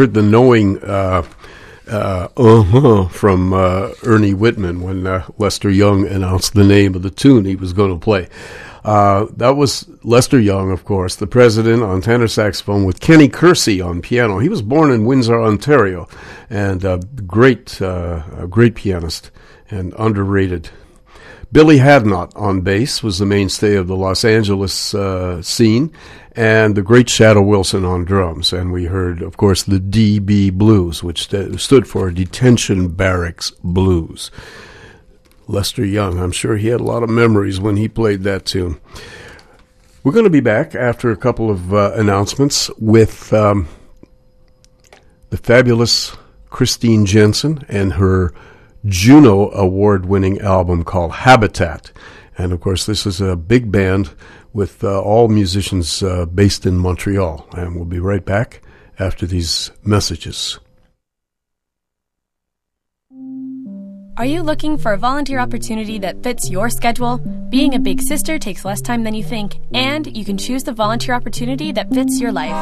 heard the knowing uh, uh, uh-huh from uh, Ernie Whitman when uh, Lester Young announced the name of the tune he was going to play. Uh, that was Lester Young, of course, the president on tenor saxophone with Kenny Kersey on piano. He was born in Windsor, Ontario, and a great, uh, a great pianist and underrated. Billy Hadnott on bass was the mainstay of the Los Angeles uh, scene, and the great Shadow Wilson on drums. And we heard, of course, the DB Blues, which st- stood for Detention Barracks Blues. Lester Young, I'm sure he had a lot of memories when he played that tune. We're going to be back after a couple of uh, announcements with um, the fabulous Christine Jensen and her Juno Award winning album called Habitat. And of course, this is a big band with uh, all musicians uh, based in Montreal. And we'll be right back after these messages. Are you looking for a volunteer opportunity that fits your schedule? Being a big sister takes less time than you think, and you can choose the volunteer opportunity that fits your life.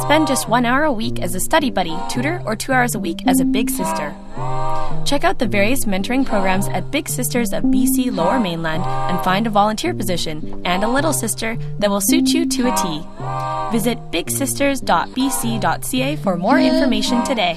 Spend just one hour a week as a study buddy, tutor, or two hours a week as a big sister. Check out the various mentoring programs at Big Sisters of BC Lower Mainland and find a volunteer position and a little sister that will suit you to a T. Visit bigsisters.bc.ca for more information today.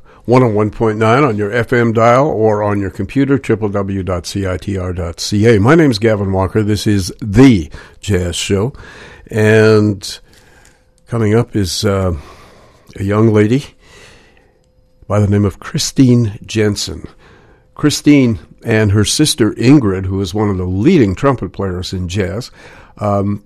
101.9 on your FM dial or on your computer, www.citr.ca. My name is Gavin Walker. This is The Jazz Show. And coming up is uh, a young lady by the name of Christine Jensen. Christine and her sister Ingrid, who is one of the leading trumpet players in jazz, um,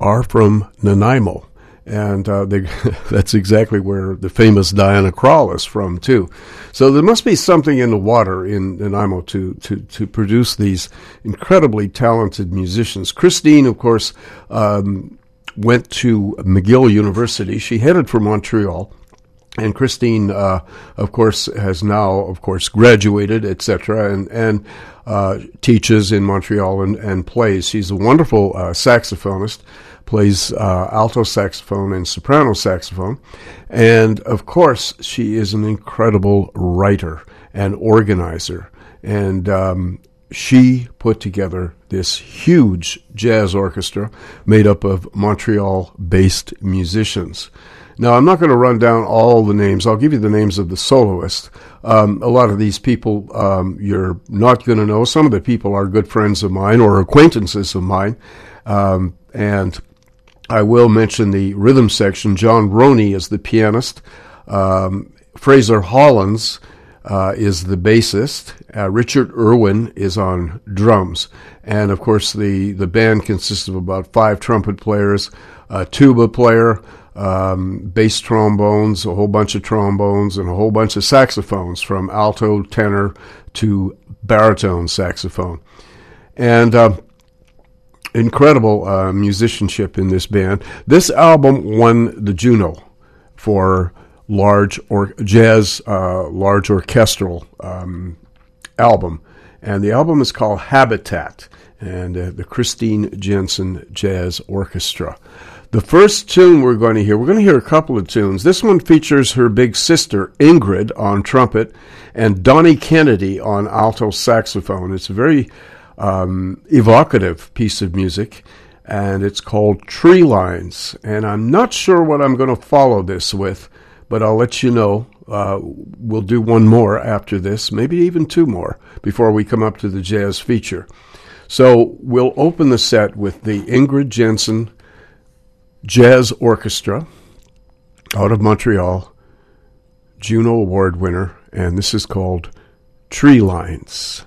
are from Nanaimo and uh, they, [laughs] that's exactly where the famous Diana Krall is from too. So there must be something in the water in Nanaimo to to to produce these incredibly talented musicians. Christine, of course, um, went to McGill University. She headed for Montreal. And Christine, uh, of course, has now, of course, graduated, etc., and and uh, teaches in Montreal and, and plays. She's a wonderful uh, saxophonist plays uh, alto saxophone and soprano saxophone. And of course, she is an incredible writer and organizer. And um, she put together this huge jazz orchestra made up of Montreal based musicians. Now, I'm not going to run down all the names. I'll give you the names of the soloists. Um, a lot of these people um, you're not going to know. Some of the people are good friends of mine or acquaintances of mine. Um, and I will mention the rhythm section. John Roney is the pianist. Um, Fraser Hollins uh, is the bassist. Uh, Richard Irwin is on drums. And of course, the, the band consists of about five trumpet players, a tuba player, um, bass trombones, a whole bunch of trombones, and a whole bunch of saxophones from alto, tenor to baritone saxophone. And uh, incredible uh, musicianship in this band. This album won the Juno for large or jazz, uh, large orchestral um, album, and the album is called Habitat, and uh, the Christine Jensen Jazz Orchestra. The first tune we're going to hear, we're going to hear a couple of tunes. This one features her big sister Ingrid on trumpet and Donnie Kennedy on alto saxophone. It's a very um, evocative piece of music, and it's called Tree Lines. And I'm not sure what I'm going to follow this with, but I'll let you know. Uh, we'll do one more after this, maybe even two more before we come up to the jazz feature. So we'll open the set with the Ingrid Jensen Jazz Orchestra out of Montreal, Juno Award winner, and this is called Tree Lines.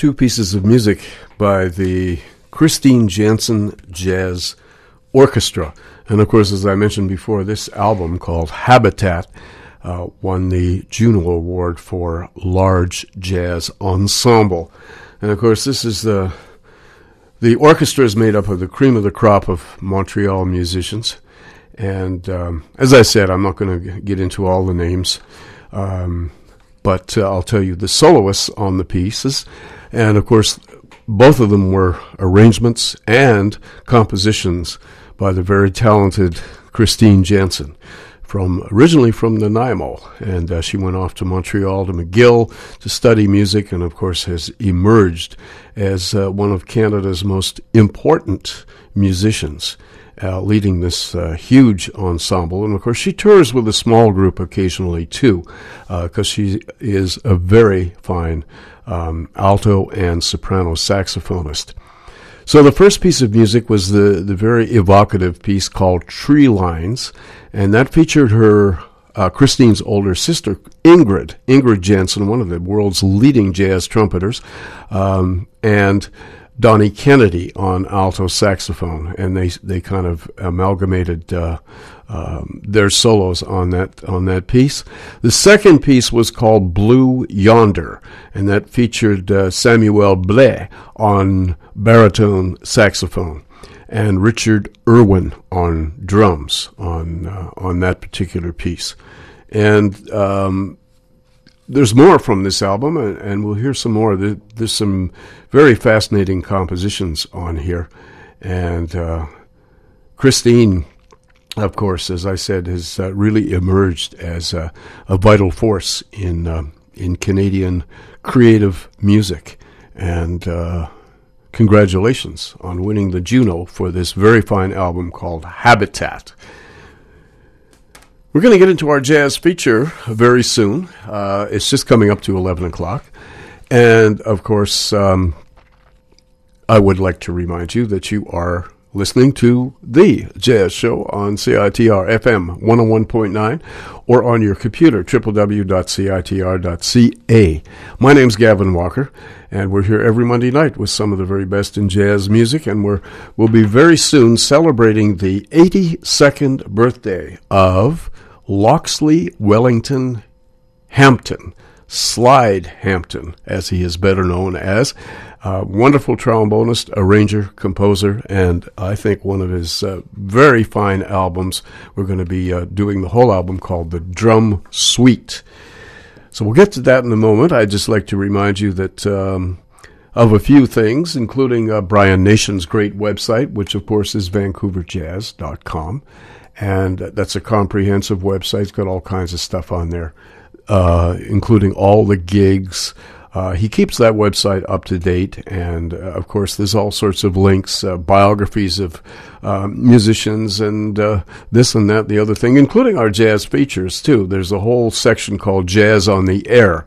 Two pieces of music by the Christine Jensen Jazz Orchestra. And of course, as I mentioned before, this album called Habitat uh, won the Juno Award for Large Jazz Ensemble. And of course, this is the the orchestra is made up of the cream of the crop of Montreal musicians. And um, as I said, I'm not going to get into all the names, um, but uh, I'll tell you the soloists on the pieces. And of course, both of them were arrangements and compositions by the very talented Christine Jensen from originally from Nanaimo, and uh, she went off to Montreal to McGill to study music, and of course has emerged as uh, one of Canada's most important musicians. Uh, leading this uh, huge ensemble. And of course, she tours with a small group occasionally too, because uh, she is a very fine um, alto and soprano saxophonist. So the first piece of music was the, the very evocative piece called Tree Lines, and that featured her uh, Christine's older sister, Ingrid, Ingrid Jensen, one of the world's leading jazz trumpeters, um, and Donnie Kennedy on alto saxophone, and they they kind of amalgamated uh, um, their solos on that on that piece. The second piece was called Blue Yonder, and that featured uh, Samuel Blais on baritone saxophone and Richard Irwin on drums on uh, on that particular piece. And um, there's more from this album, and, and we'll hear some more. There, there's some very fascinating compositions on here, and uh, Christine of course, as I said, has uh, really emerged as a, a vital force in uh, in Canadian creative music. And uh, congratulations on winning the Juno for this very fine album called Habitat. We're going to get into our jazz feature very soon. Uh, it's just coming up to 11 o'clock. And of course, um, I would like to remind you that you are listening to the Jazz Show on CITR FM 101.9 or on your computer, www.citr.ca. My name's Gavin Walker, and we're here every Monday night with some of the very best in jazz music, and we're, we'll be very soon celebrating the 82nd birthday of Locksley Wellington Hampton. Slide Hampton, as he is better known as. Uh, wonderful trombonist, arranger, composer, and I think one of his uh, very fine albums. We're going to be uh, doing the whole album called The Drum Suite. So we'll get to that in a moment. I'd just like to remind you that um, of a few things, including uh, Brian Nation's great website, which of course is vancouverjazz.com. And that's a comprehensive website. It's got all kinds of stuff on there, uh, including all the gigs, uh, he keeps that website up to date, and uh, of course, there's all sorts of links, uh, biographies of um, musicians, and uh, this and that, the other thing, including our jazz features too. There's a whole section called Jazz on the Air.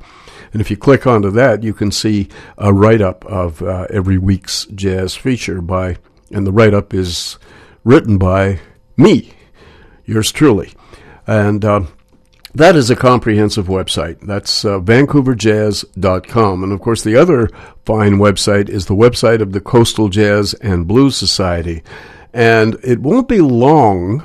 And if you click onto that, you can see a write up of uh, every week's jazz feature by, and the write up is written by me, yours truly. And uh, that is a comprehensive website. That's uh, vancouverjazz.com. And of course, the other fine website is the website of the Coastal Jazz and Blues Society. And it won't be long.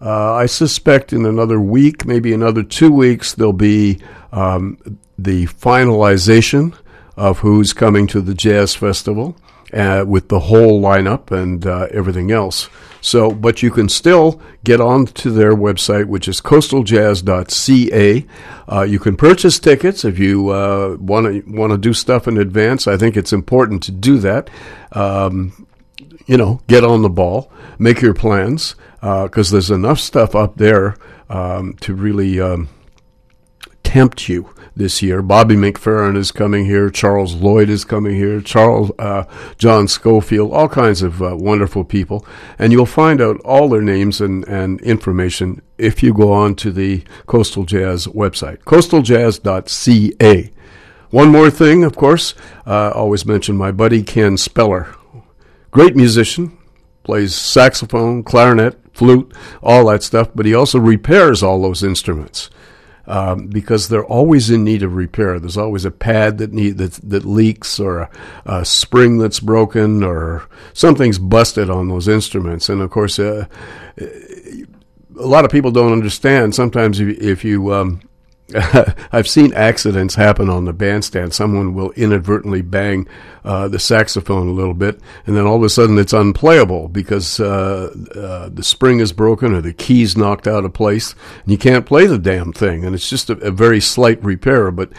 Uh, I suspect in another week, maybe another two weeks, there'll be um, the finalization of who's coming to the Jazz Festival uh, with the whole lineup and uh, everything else. So, but you can still get on to their website, which is coastaljazz.ca. Uh, you can purchase tickets if you want to want to do stuff in advance. I think it's important to do that. Um, you know, get on the ball, make your plans, because uh, there's enough stuff up there um, to really um, tempt you this year. Bobby McFerrin is coming here. Charles Lloyd is coming here. Charles uh, John Scofield, all kinds of uh, wonderful people, and you'll find out all their names and, and information if you go on to the Coastal Jazz website, coastaljazz.ca. One more thing, of course, uh, always mention my buddy Ken Speller, great musician, plays saxophone, clarinet, flute, all that stuff, but he also repairs all those instruments. Um, because they're always in need of repair. There's always a pad that need that, that leaks, or a, a spring that's broken, or something's busted on those instruments. And of course, uh, a lot of people don't understand. Sometimes if, if you um, [laughs] I've seen accidents happen on the bandstand. Someone will inadvertently bang uh, the saxophone a little bit, and then all of a sudden it's unplayable because uh, uh, the spring is broken or the key's knocked out of place, and you can't play the damn thing. And it's just a, a very slight repair, but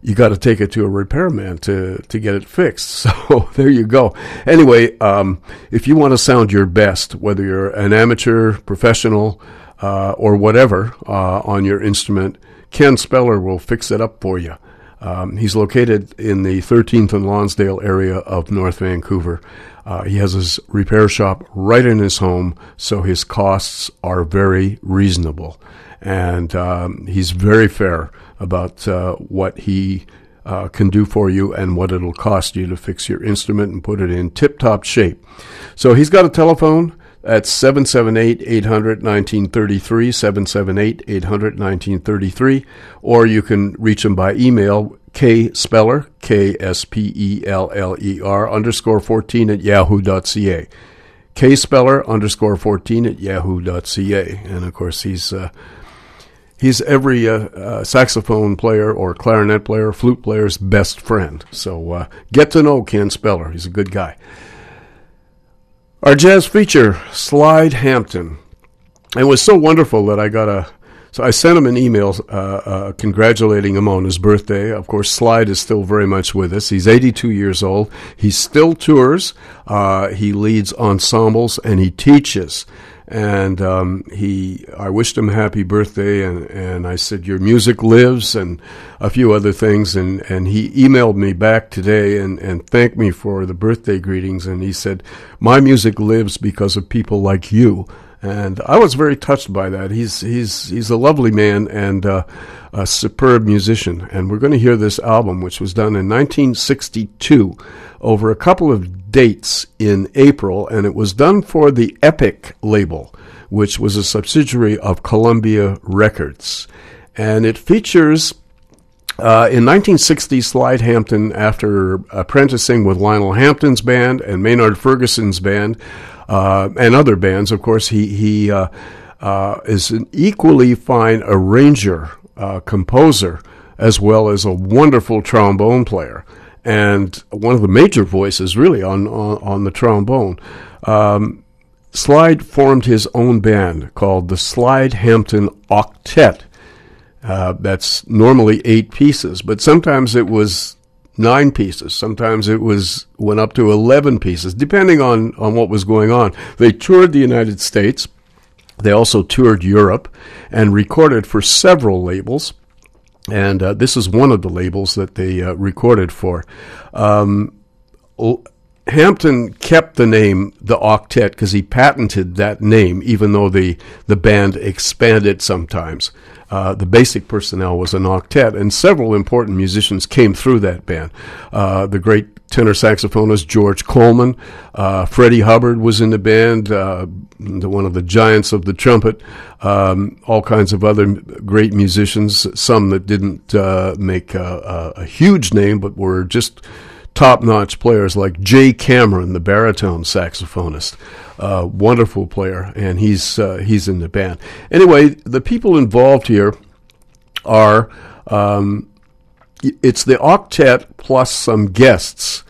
you got to take it to a repairman to to get it fixed. [laughs] So there you go. Anyway, um, if you want to sound your best, whether you're an amateur, professional, uh, or whatever uh, on your instrument Ken Speller will fix it up for you. Um, he's located in the 13th and Lonsdale area of North Vancouver. Uh, he has his repair shop right in his home, so his costs are very reasonable. And um, he's very fair about uh, what he uh, can do for you and what it'll cost you to fix your instrument and put it in tip top shape. So he's got a telephone that's 778 800 1933, 778 800 1933, or you can reach them by email, K Speller, K S P E L L E R, underscore 14 at yahoo.ca. K Speller, underscore 14 at yahoo.ca. And of course, he's. Uh, he's every uh, uh, saxophone player or clarinet player, flute player's best friend. So uh, get to know Ken Speller. He's a good guy. Our jazz feature, Slide Hampton. It was so wonderful that I got a. So I sent him an email uh, uh, congratulating him on his birthday. Of course, Slide is still very much with us. He's 82 years old. He still tours. Uh, he leads ensembles and he teaches and um, he I wished him happy birthday and, and I said your music lives and a few other things. And, and he emailed me back today and, and thanked me for the birthday greetings. And he said my music lives because of people like you. And I was very touched by that. He's he's he's a lovely man and uh, a superb musician. And we're going to hear this album which was done in 1962 over a couple of dates in April, and it was done for the Epic label, which was a subsidiary of Columbia Records. And it features uh, in 1960, Slide Hampton, after apprenticing with Lionel Hampton's band and Maynard Ferguson's band, uh, and other bands, of course, he, he uh, uh is an equally fine arranger, uh, composer, as well as a wonderful trombone player and one of the major voices really on on, on the trombone. Um, Slide formed his own band called the Slide Hampton Octet. Uh, that's normally eight pieces, but sometimes it was nine pieces. Sometimes it was went up to eleven pieces, depending on on what was going on. They toured the United States. They also toured Europe and recorded for several labels and uh, this is one of the labels that they uh, recorded for. Um, Hampton kept the name the Octet because he patented that name, even though the the band expanded sometimes. Uh, the basic personnel was an octet, and several important musicians came through that band. Uh, the great tenor saxophonist George Coleman, uh, Freddie Hubbard was in the band, uh, one of the giants of the trumpet, um, all kinds of other great musicians, some that didn't uh, make a, a, huge name but were just top notch players like Jay Cameron, the baritone saxophonist. Uh, wonderful player, and he's uh, he's in the band. Anyway, the people involved here are um, it's the octet plus some guests.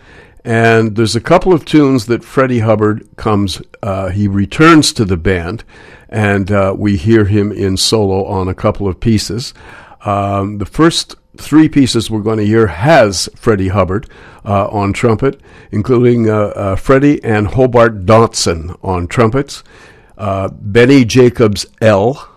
And there's a couple of tunes that Freddie Hubbard comes, uh, he returns to the band, and uh, we hear him in solo on a couple of pieces. Um, the first three pieces we're going to hear has Freddie Hubbard uh, on trumpet, including uh, uh, Freddie and Hobart Dotson on trumpets, uh, Benny Jacobs L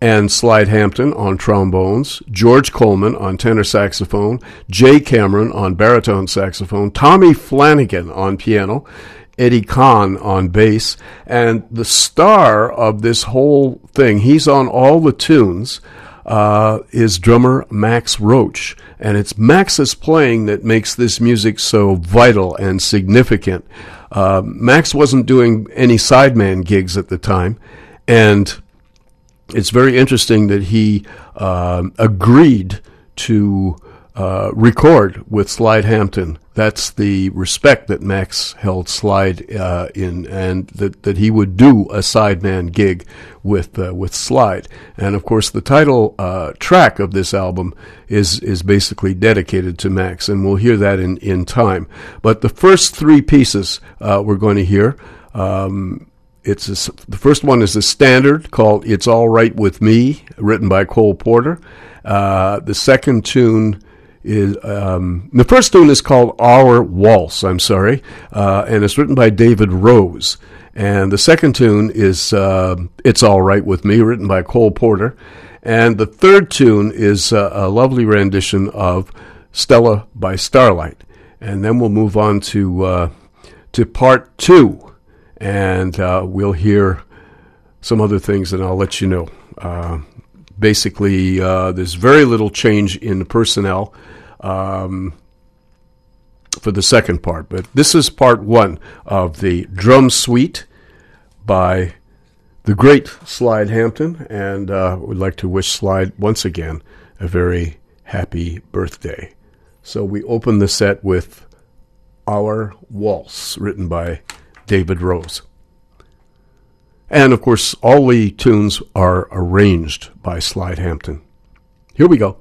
and Slide Hampton on trombones, George Coleman on tenor saxophone, Jay Cameron on baritone saxophone, Tommy Flanagan on piano, Eddie Khan on bass, and the star of this whole thing, he's on all the tunes, uh, is drummer Max Roach. And it's Max's playing that makes this music so vital and significant. Uh, Max wasn't doing any sideman gigs at the time, and it's very interesting that he um, agreed to uh, record with Slide Hampton. That's the respect that Max held Slide uh, in, and that, that he would do a sideman gig with uh, with Slide. And of course, the title uh, track of this album is is basically dedicated to Max, and we'll hear that in in time. But the first three pieces uh, we're going to hear. Um, it's a, the first one is a standard called "It's All Right with Me," written by Cole Porter. Uh, the second tune is um, the first tune is called "Our Waltz." I'm sorry, uh, and it's written by David Rose. And the second tune is uh, "It's All Right with Me," written by Cole Porter. And the third tune is uh, a lovely rendition of "Stella by Starlight." And then we'll move on to uh, to part two, and uh, we'll hear some other things, and I'll let you know. Uh, basically, uh, there's very little change in personnel um, for the second part, but this is part one of the drum suite by the great Slide Hampton, and uh, would like to wish Slide once again a very happy birthday. So we open the set with Our Waltz, written by David Rose. And of course, all the tunes are arranged by Slide Hampton. Here we go.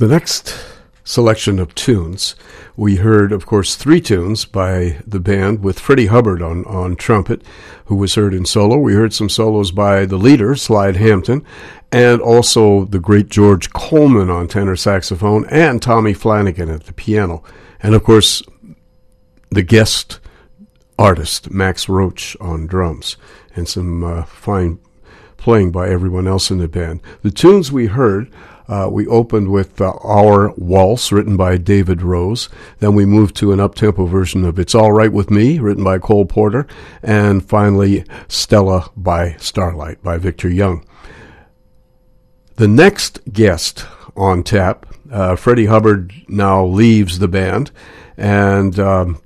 The next selection of tunes, we heard, of course, three tunes by the band with Freddie Hubbard on, on trumpet, who was heard in solo. We heard some solos by the leader, Slide Hampton, and also the great George Coleman on tenor saxophone, and Tommy Flanagan at the piano. And of course, the guest artist, Max Roach, on drums, and some uh, fine playing by everyone else in the band. The tunes we heard uh, we opened with uh, Our Waltz, written by David Rose. Then we moved to an up-tempo version of It's All Right With Me, written by Cole Porter. And finally, Stella by Starlight by Victor Young. The next guest on tap, uh, Freddie Hubbard now leaves the band, and um,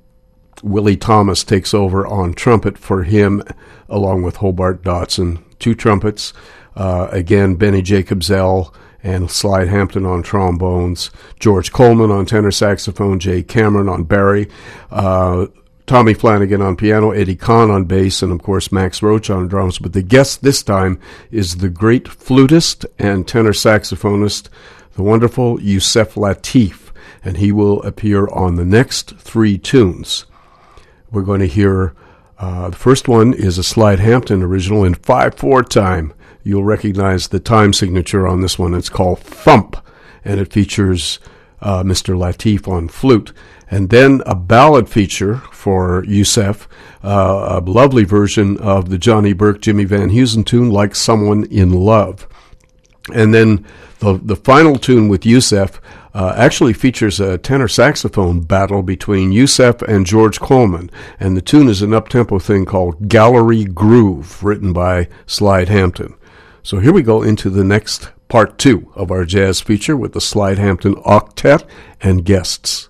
Willie Thomas takes over on trumpet for him, along with Hobart Dotson. Two trumpets. Uh, again, Benny Jacobs-El and Slide Hampton on trombones, George Coleman on tenor saxophone, Jay Cameron on Barry, uh, Tommy Flanagan on piano, Eddie Khan on bass, and of course Max Roach on drums. But the guest this time is the great flutist and tenor saxophonist, the wonderful Yusef Lateef, and he will appear on the next three tunes. We're going to hear uh, the first one is a Slide Hampton original in 5 4 time you'll recognize the time signature on this one. It's called Thump, and it features uh, Mr. Lateef on flute. And then a ballad feature for Yusef, uh, a lovely version of the Johnny Burke, Jimmy Van Heusen tune, Like Someone in Love. And then the, the final tune with Yusef uh, actually features a tenor saxophone battle between Yusef and George Coleman. And the tune is an up-tempo thing called Gallery Groove, written by Slide Hampton. So here we go into the next part two of our jazz feature with the Slide Hampton Octet and guests.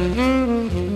Mm-hmm.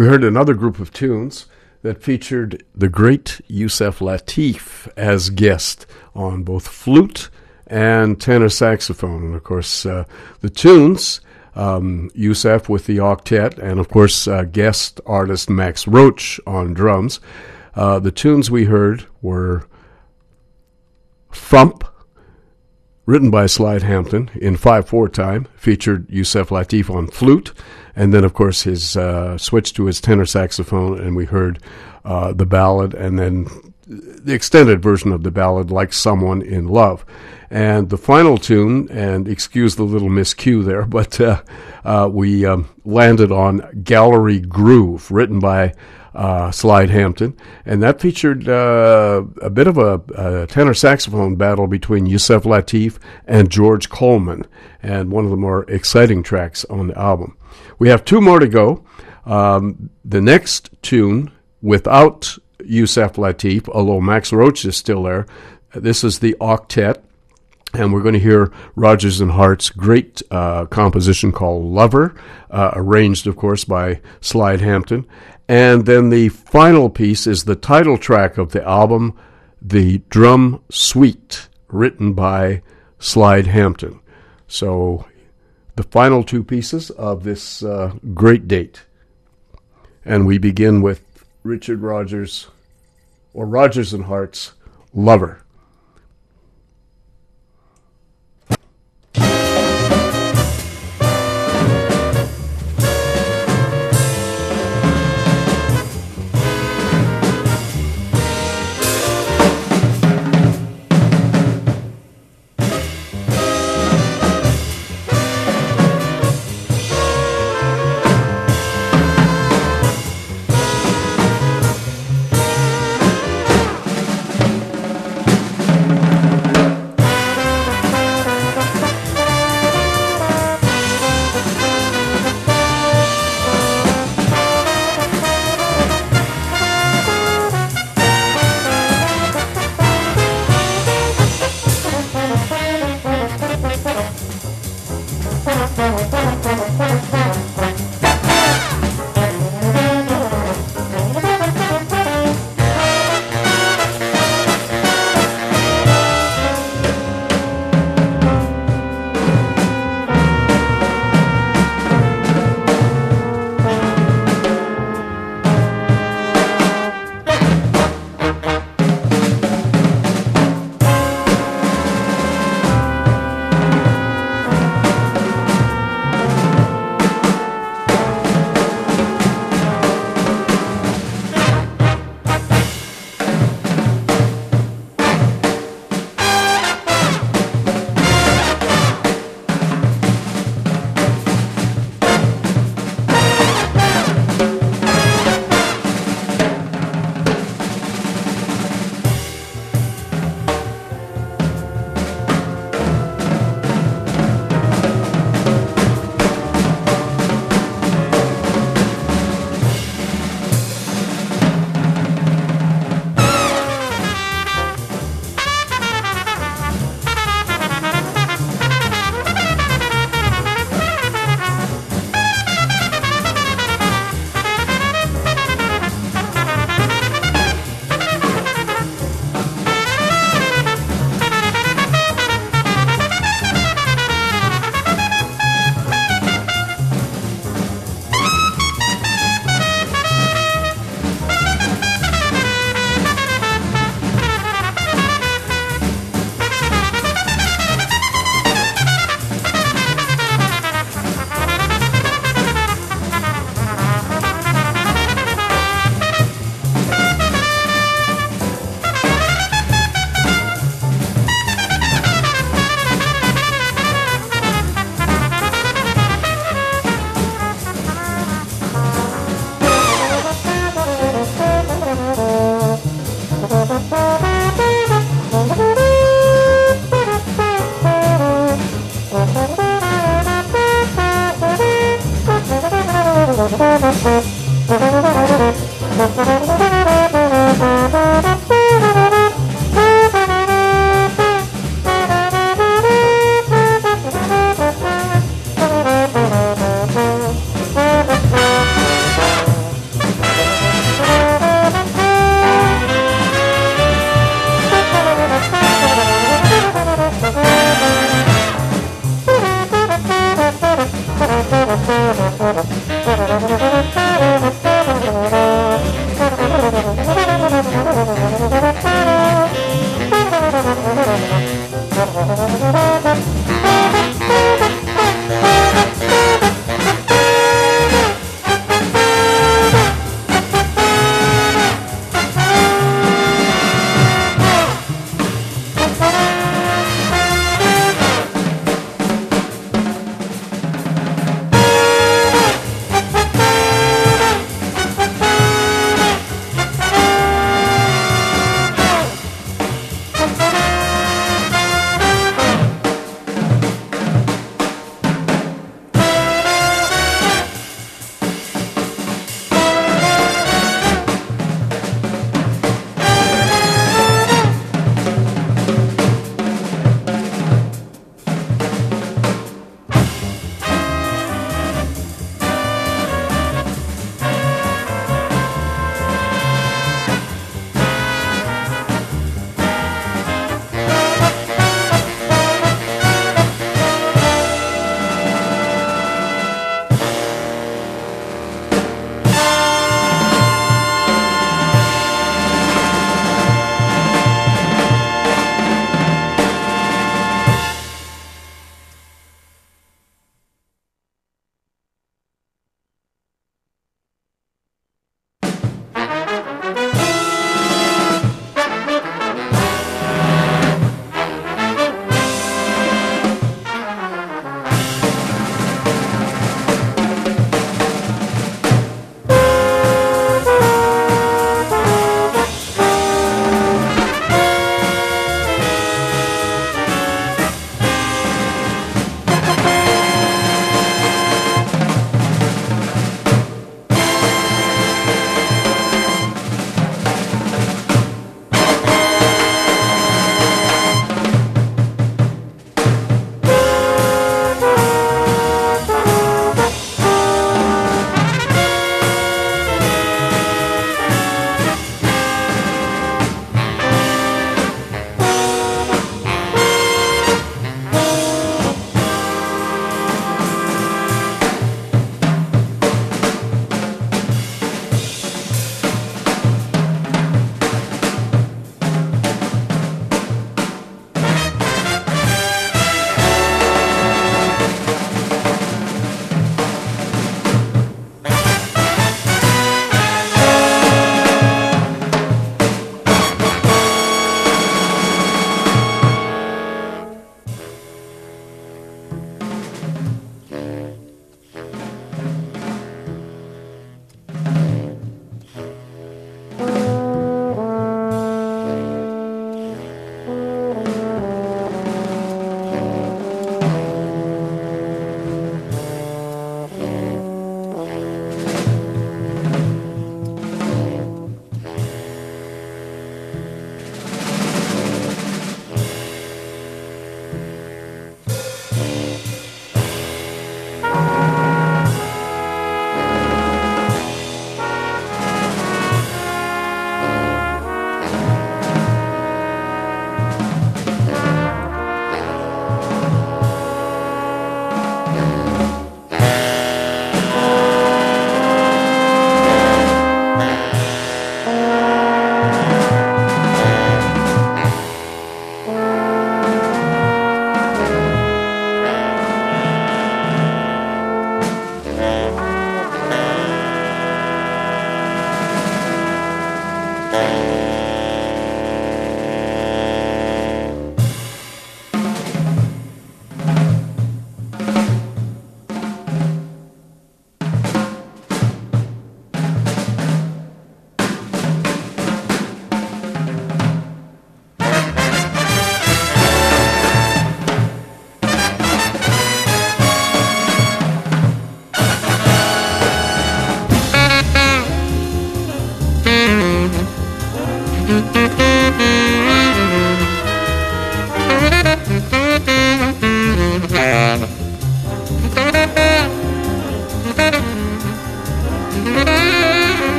We heard another group of tunes that featured the great Yusef Lateef as guest on both flute and tenor saxophone. And of course, uh, the tunes, um, Yusef with the octet, and of course, uh, guest artist Max Roach on drums. Uh, the tunes we heard were Frump, written by Slide Hampton in 5 4 time, featured Yusef Lateef on flute, and then, of course, his uh, switch to his tenor saxophone, and we heard uh, the ballad, and then the extended version of the ballad, Like Someone in Love. And the final tune, and excuse the little miscue there, [laughs] but uh, uh, we um, landed on Gallery Groove, written by uh, Slide Hampton, and that featured uh, a bit of a, a, tenor saxophone battle between Yusef Lateef and George Coleman, and one of the more exciting tracks on the album. We have two more to go. Um, the next tune, without Yusef Lateef, although Max Roach is still there, this is the octet. And we're going to hear Rodgers and Hart's great uh, composition called Lover, uh, arranged, of course, by Slide Hampton. And then the final piece is the title track of the album, The Drum Suite, written by Slide Hampton. So the final two pieces of this uh, great date. And we begin with Richard Rodgers, or Rodgers and Hart's Lover.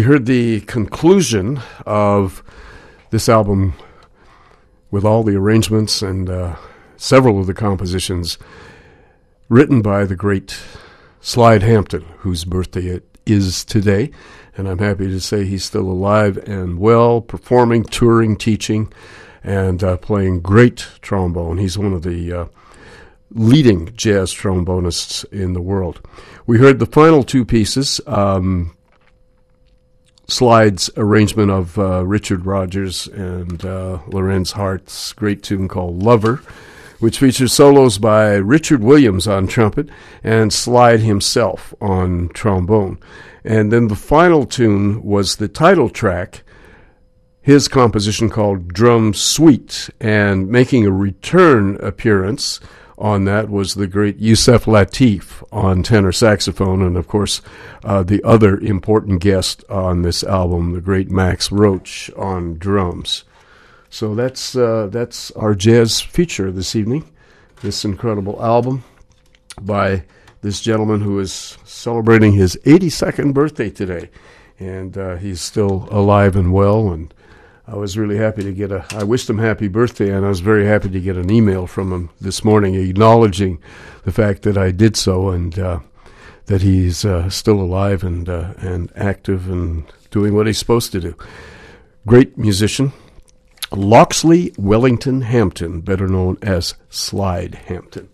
We heard the conclusion of this album with all the arrangements and uh, several of the compositions written by the great Slide Hampton, whose birthday it is today. And I'm happy to say he's still alive and well, performing, touring, teaching, and uh, playing great trombone. He's one of the uh, leading jazz trombonists in the world. We heard the final two pieces. Um, Slide's arrangement of uh, Richard Rodgers and uh, Lorenz Hart's great tune called Lover, which features solos by Richard Williams on trumpet and Slide himself on trombone. And then the final tune was the title track, his composition called Drum Suite, and making a return appearance on that was the great Yusef Lateef on tenor saxophone, and of course, uh, the other important guest on this album, the great Max Roach on drums. So that's uh, that's our jazz feature this evening. This incredible album by this gentleman who is celebrating his 82nd birthday today, and uh, he's still alive and well and I was really happy to get a. I wished him happy birthday, and I was very happy to get an email from him this morning acknowledging the fact that I did so and uh, that he's uh, still alive and uh, and active and doing what he's supposed to do. Great musician, Locksley Wellington Hampton, better known as Slide Hampton,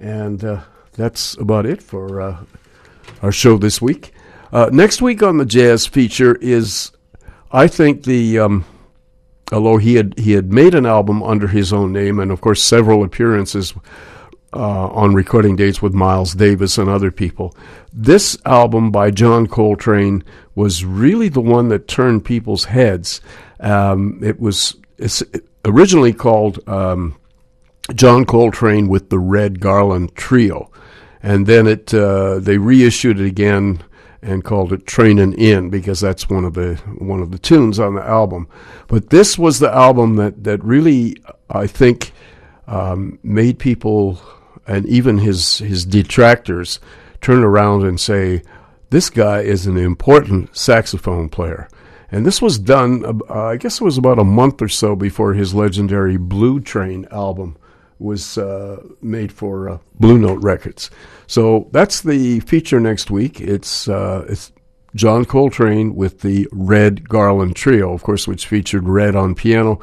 and uh, that's about it for uh, our show this week. Uh, next week on the jazz feature is I think the um, although he had he had made an album under his own name, and of course several appearances uh, on recording dates with Miles Davis and other people. This album by John Coltrane was really the one that turned people's heads. Um, it was originally called um, John Coltrane with the Red Garland Trio, and then it uh, they reissued it again and called it Traneing In because that's one of the one of the tunes on the album. But this was the album that that really I think um, made people and even his his detractors turn around and say this guy is an important saxophone player. And this was done, uh, I guess it was about a month or so before his legendary Blue Train album was uh, made for uh, Blue Note Records. So that's the feature next week. It's uh, it's John Coltrane with the Red Garland Trio, of course, which featured Red on piano,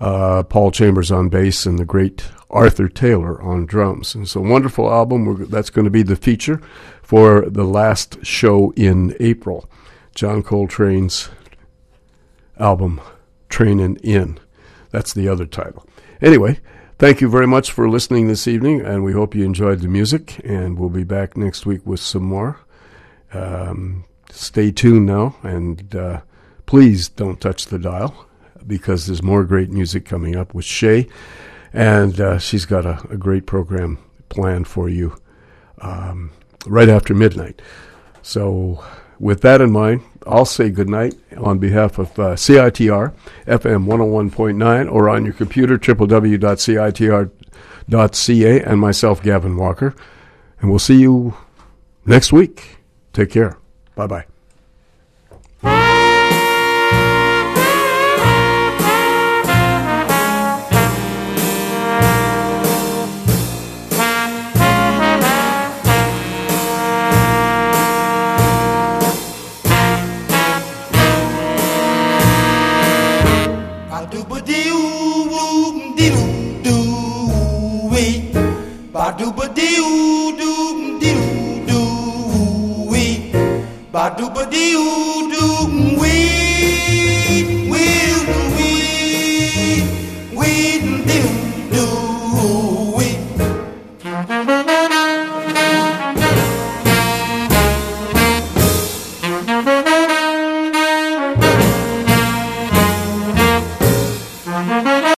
uh, Paul Chambers on bass, and the great Arthur Taylor on drums. And it's a wonderful album. We're, that's going to be the feature for the last show in April. John Coltrane's album, Traneing In. That's the other title. Anyway, Thank you very much for listening this evening, and we hope you enjoyed the music. And we'll be back next week with some more. Um, stay tuned now, and uh, please don't touch the dial because there's more great music coming up with Shay, and uh, she's got a, a, great program planned for you um, right after midnight. So with that in mind, I'll say goodnight on behalf of uh, CITR FM 101.9 or on your computer, www.citr.ca, and myself, Gavin Walker. And we'll see you next week. Take care. Bye bye. Ba doo ba doo doo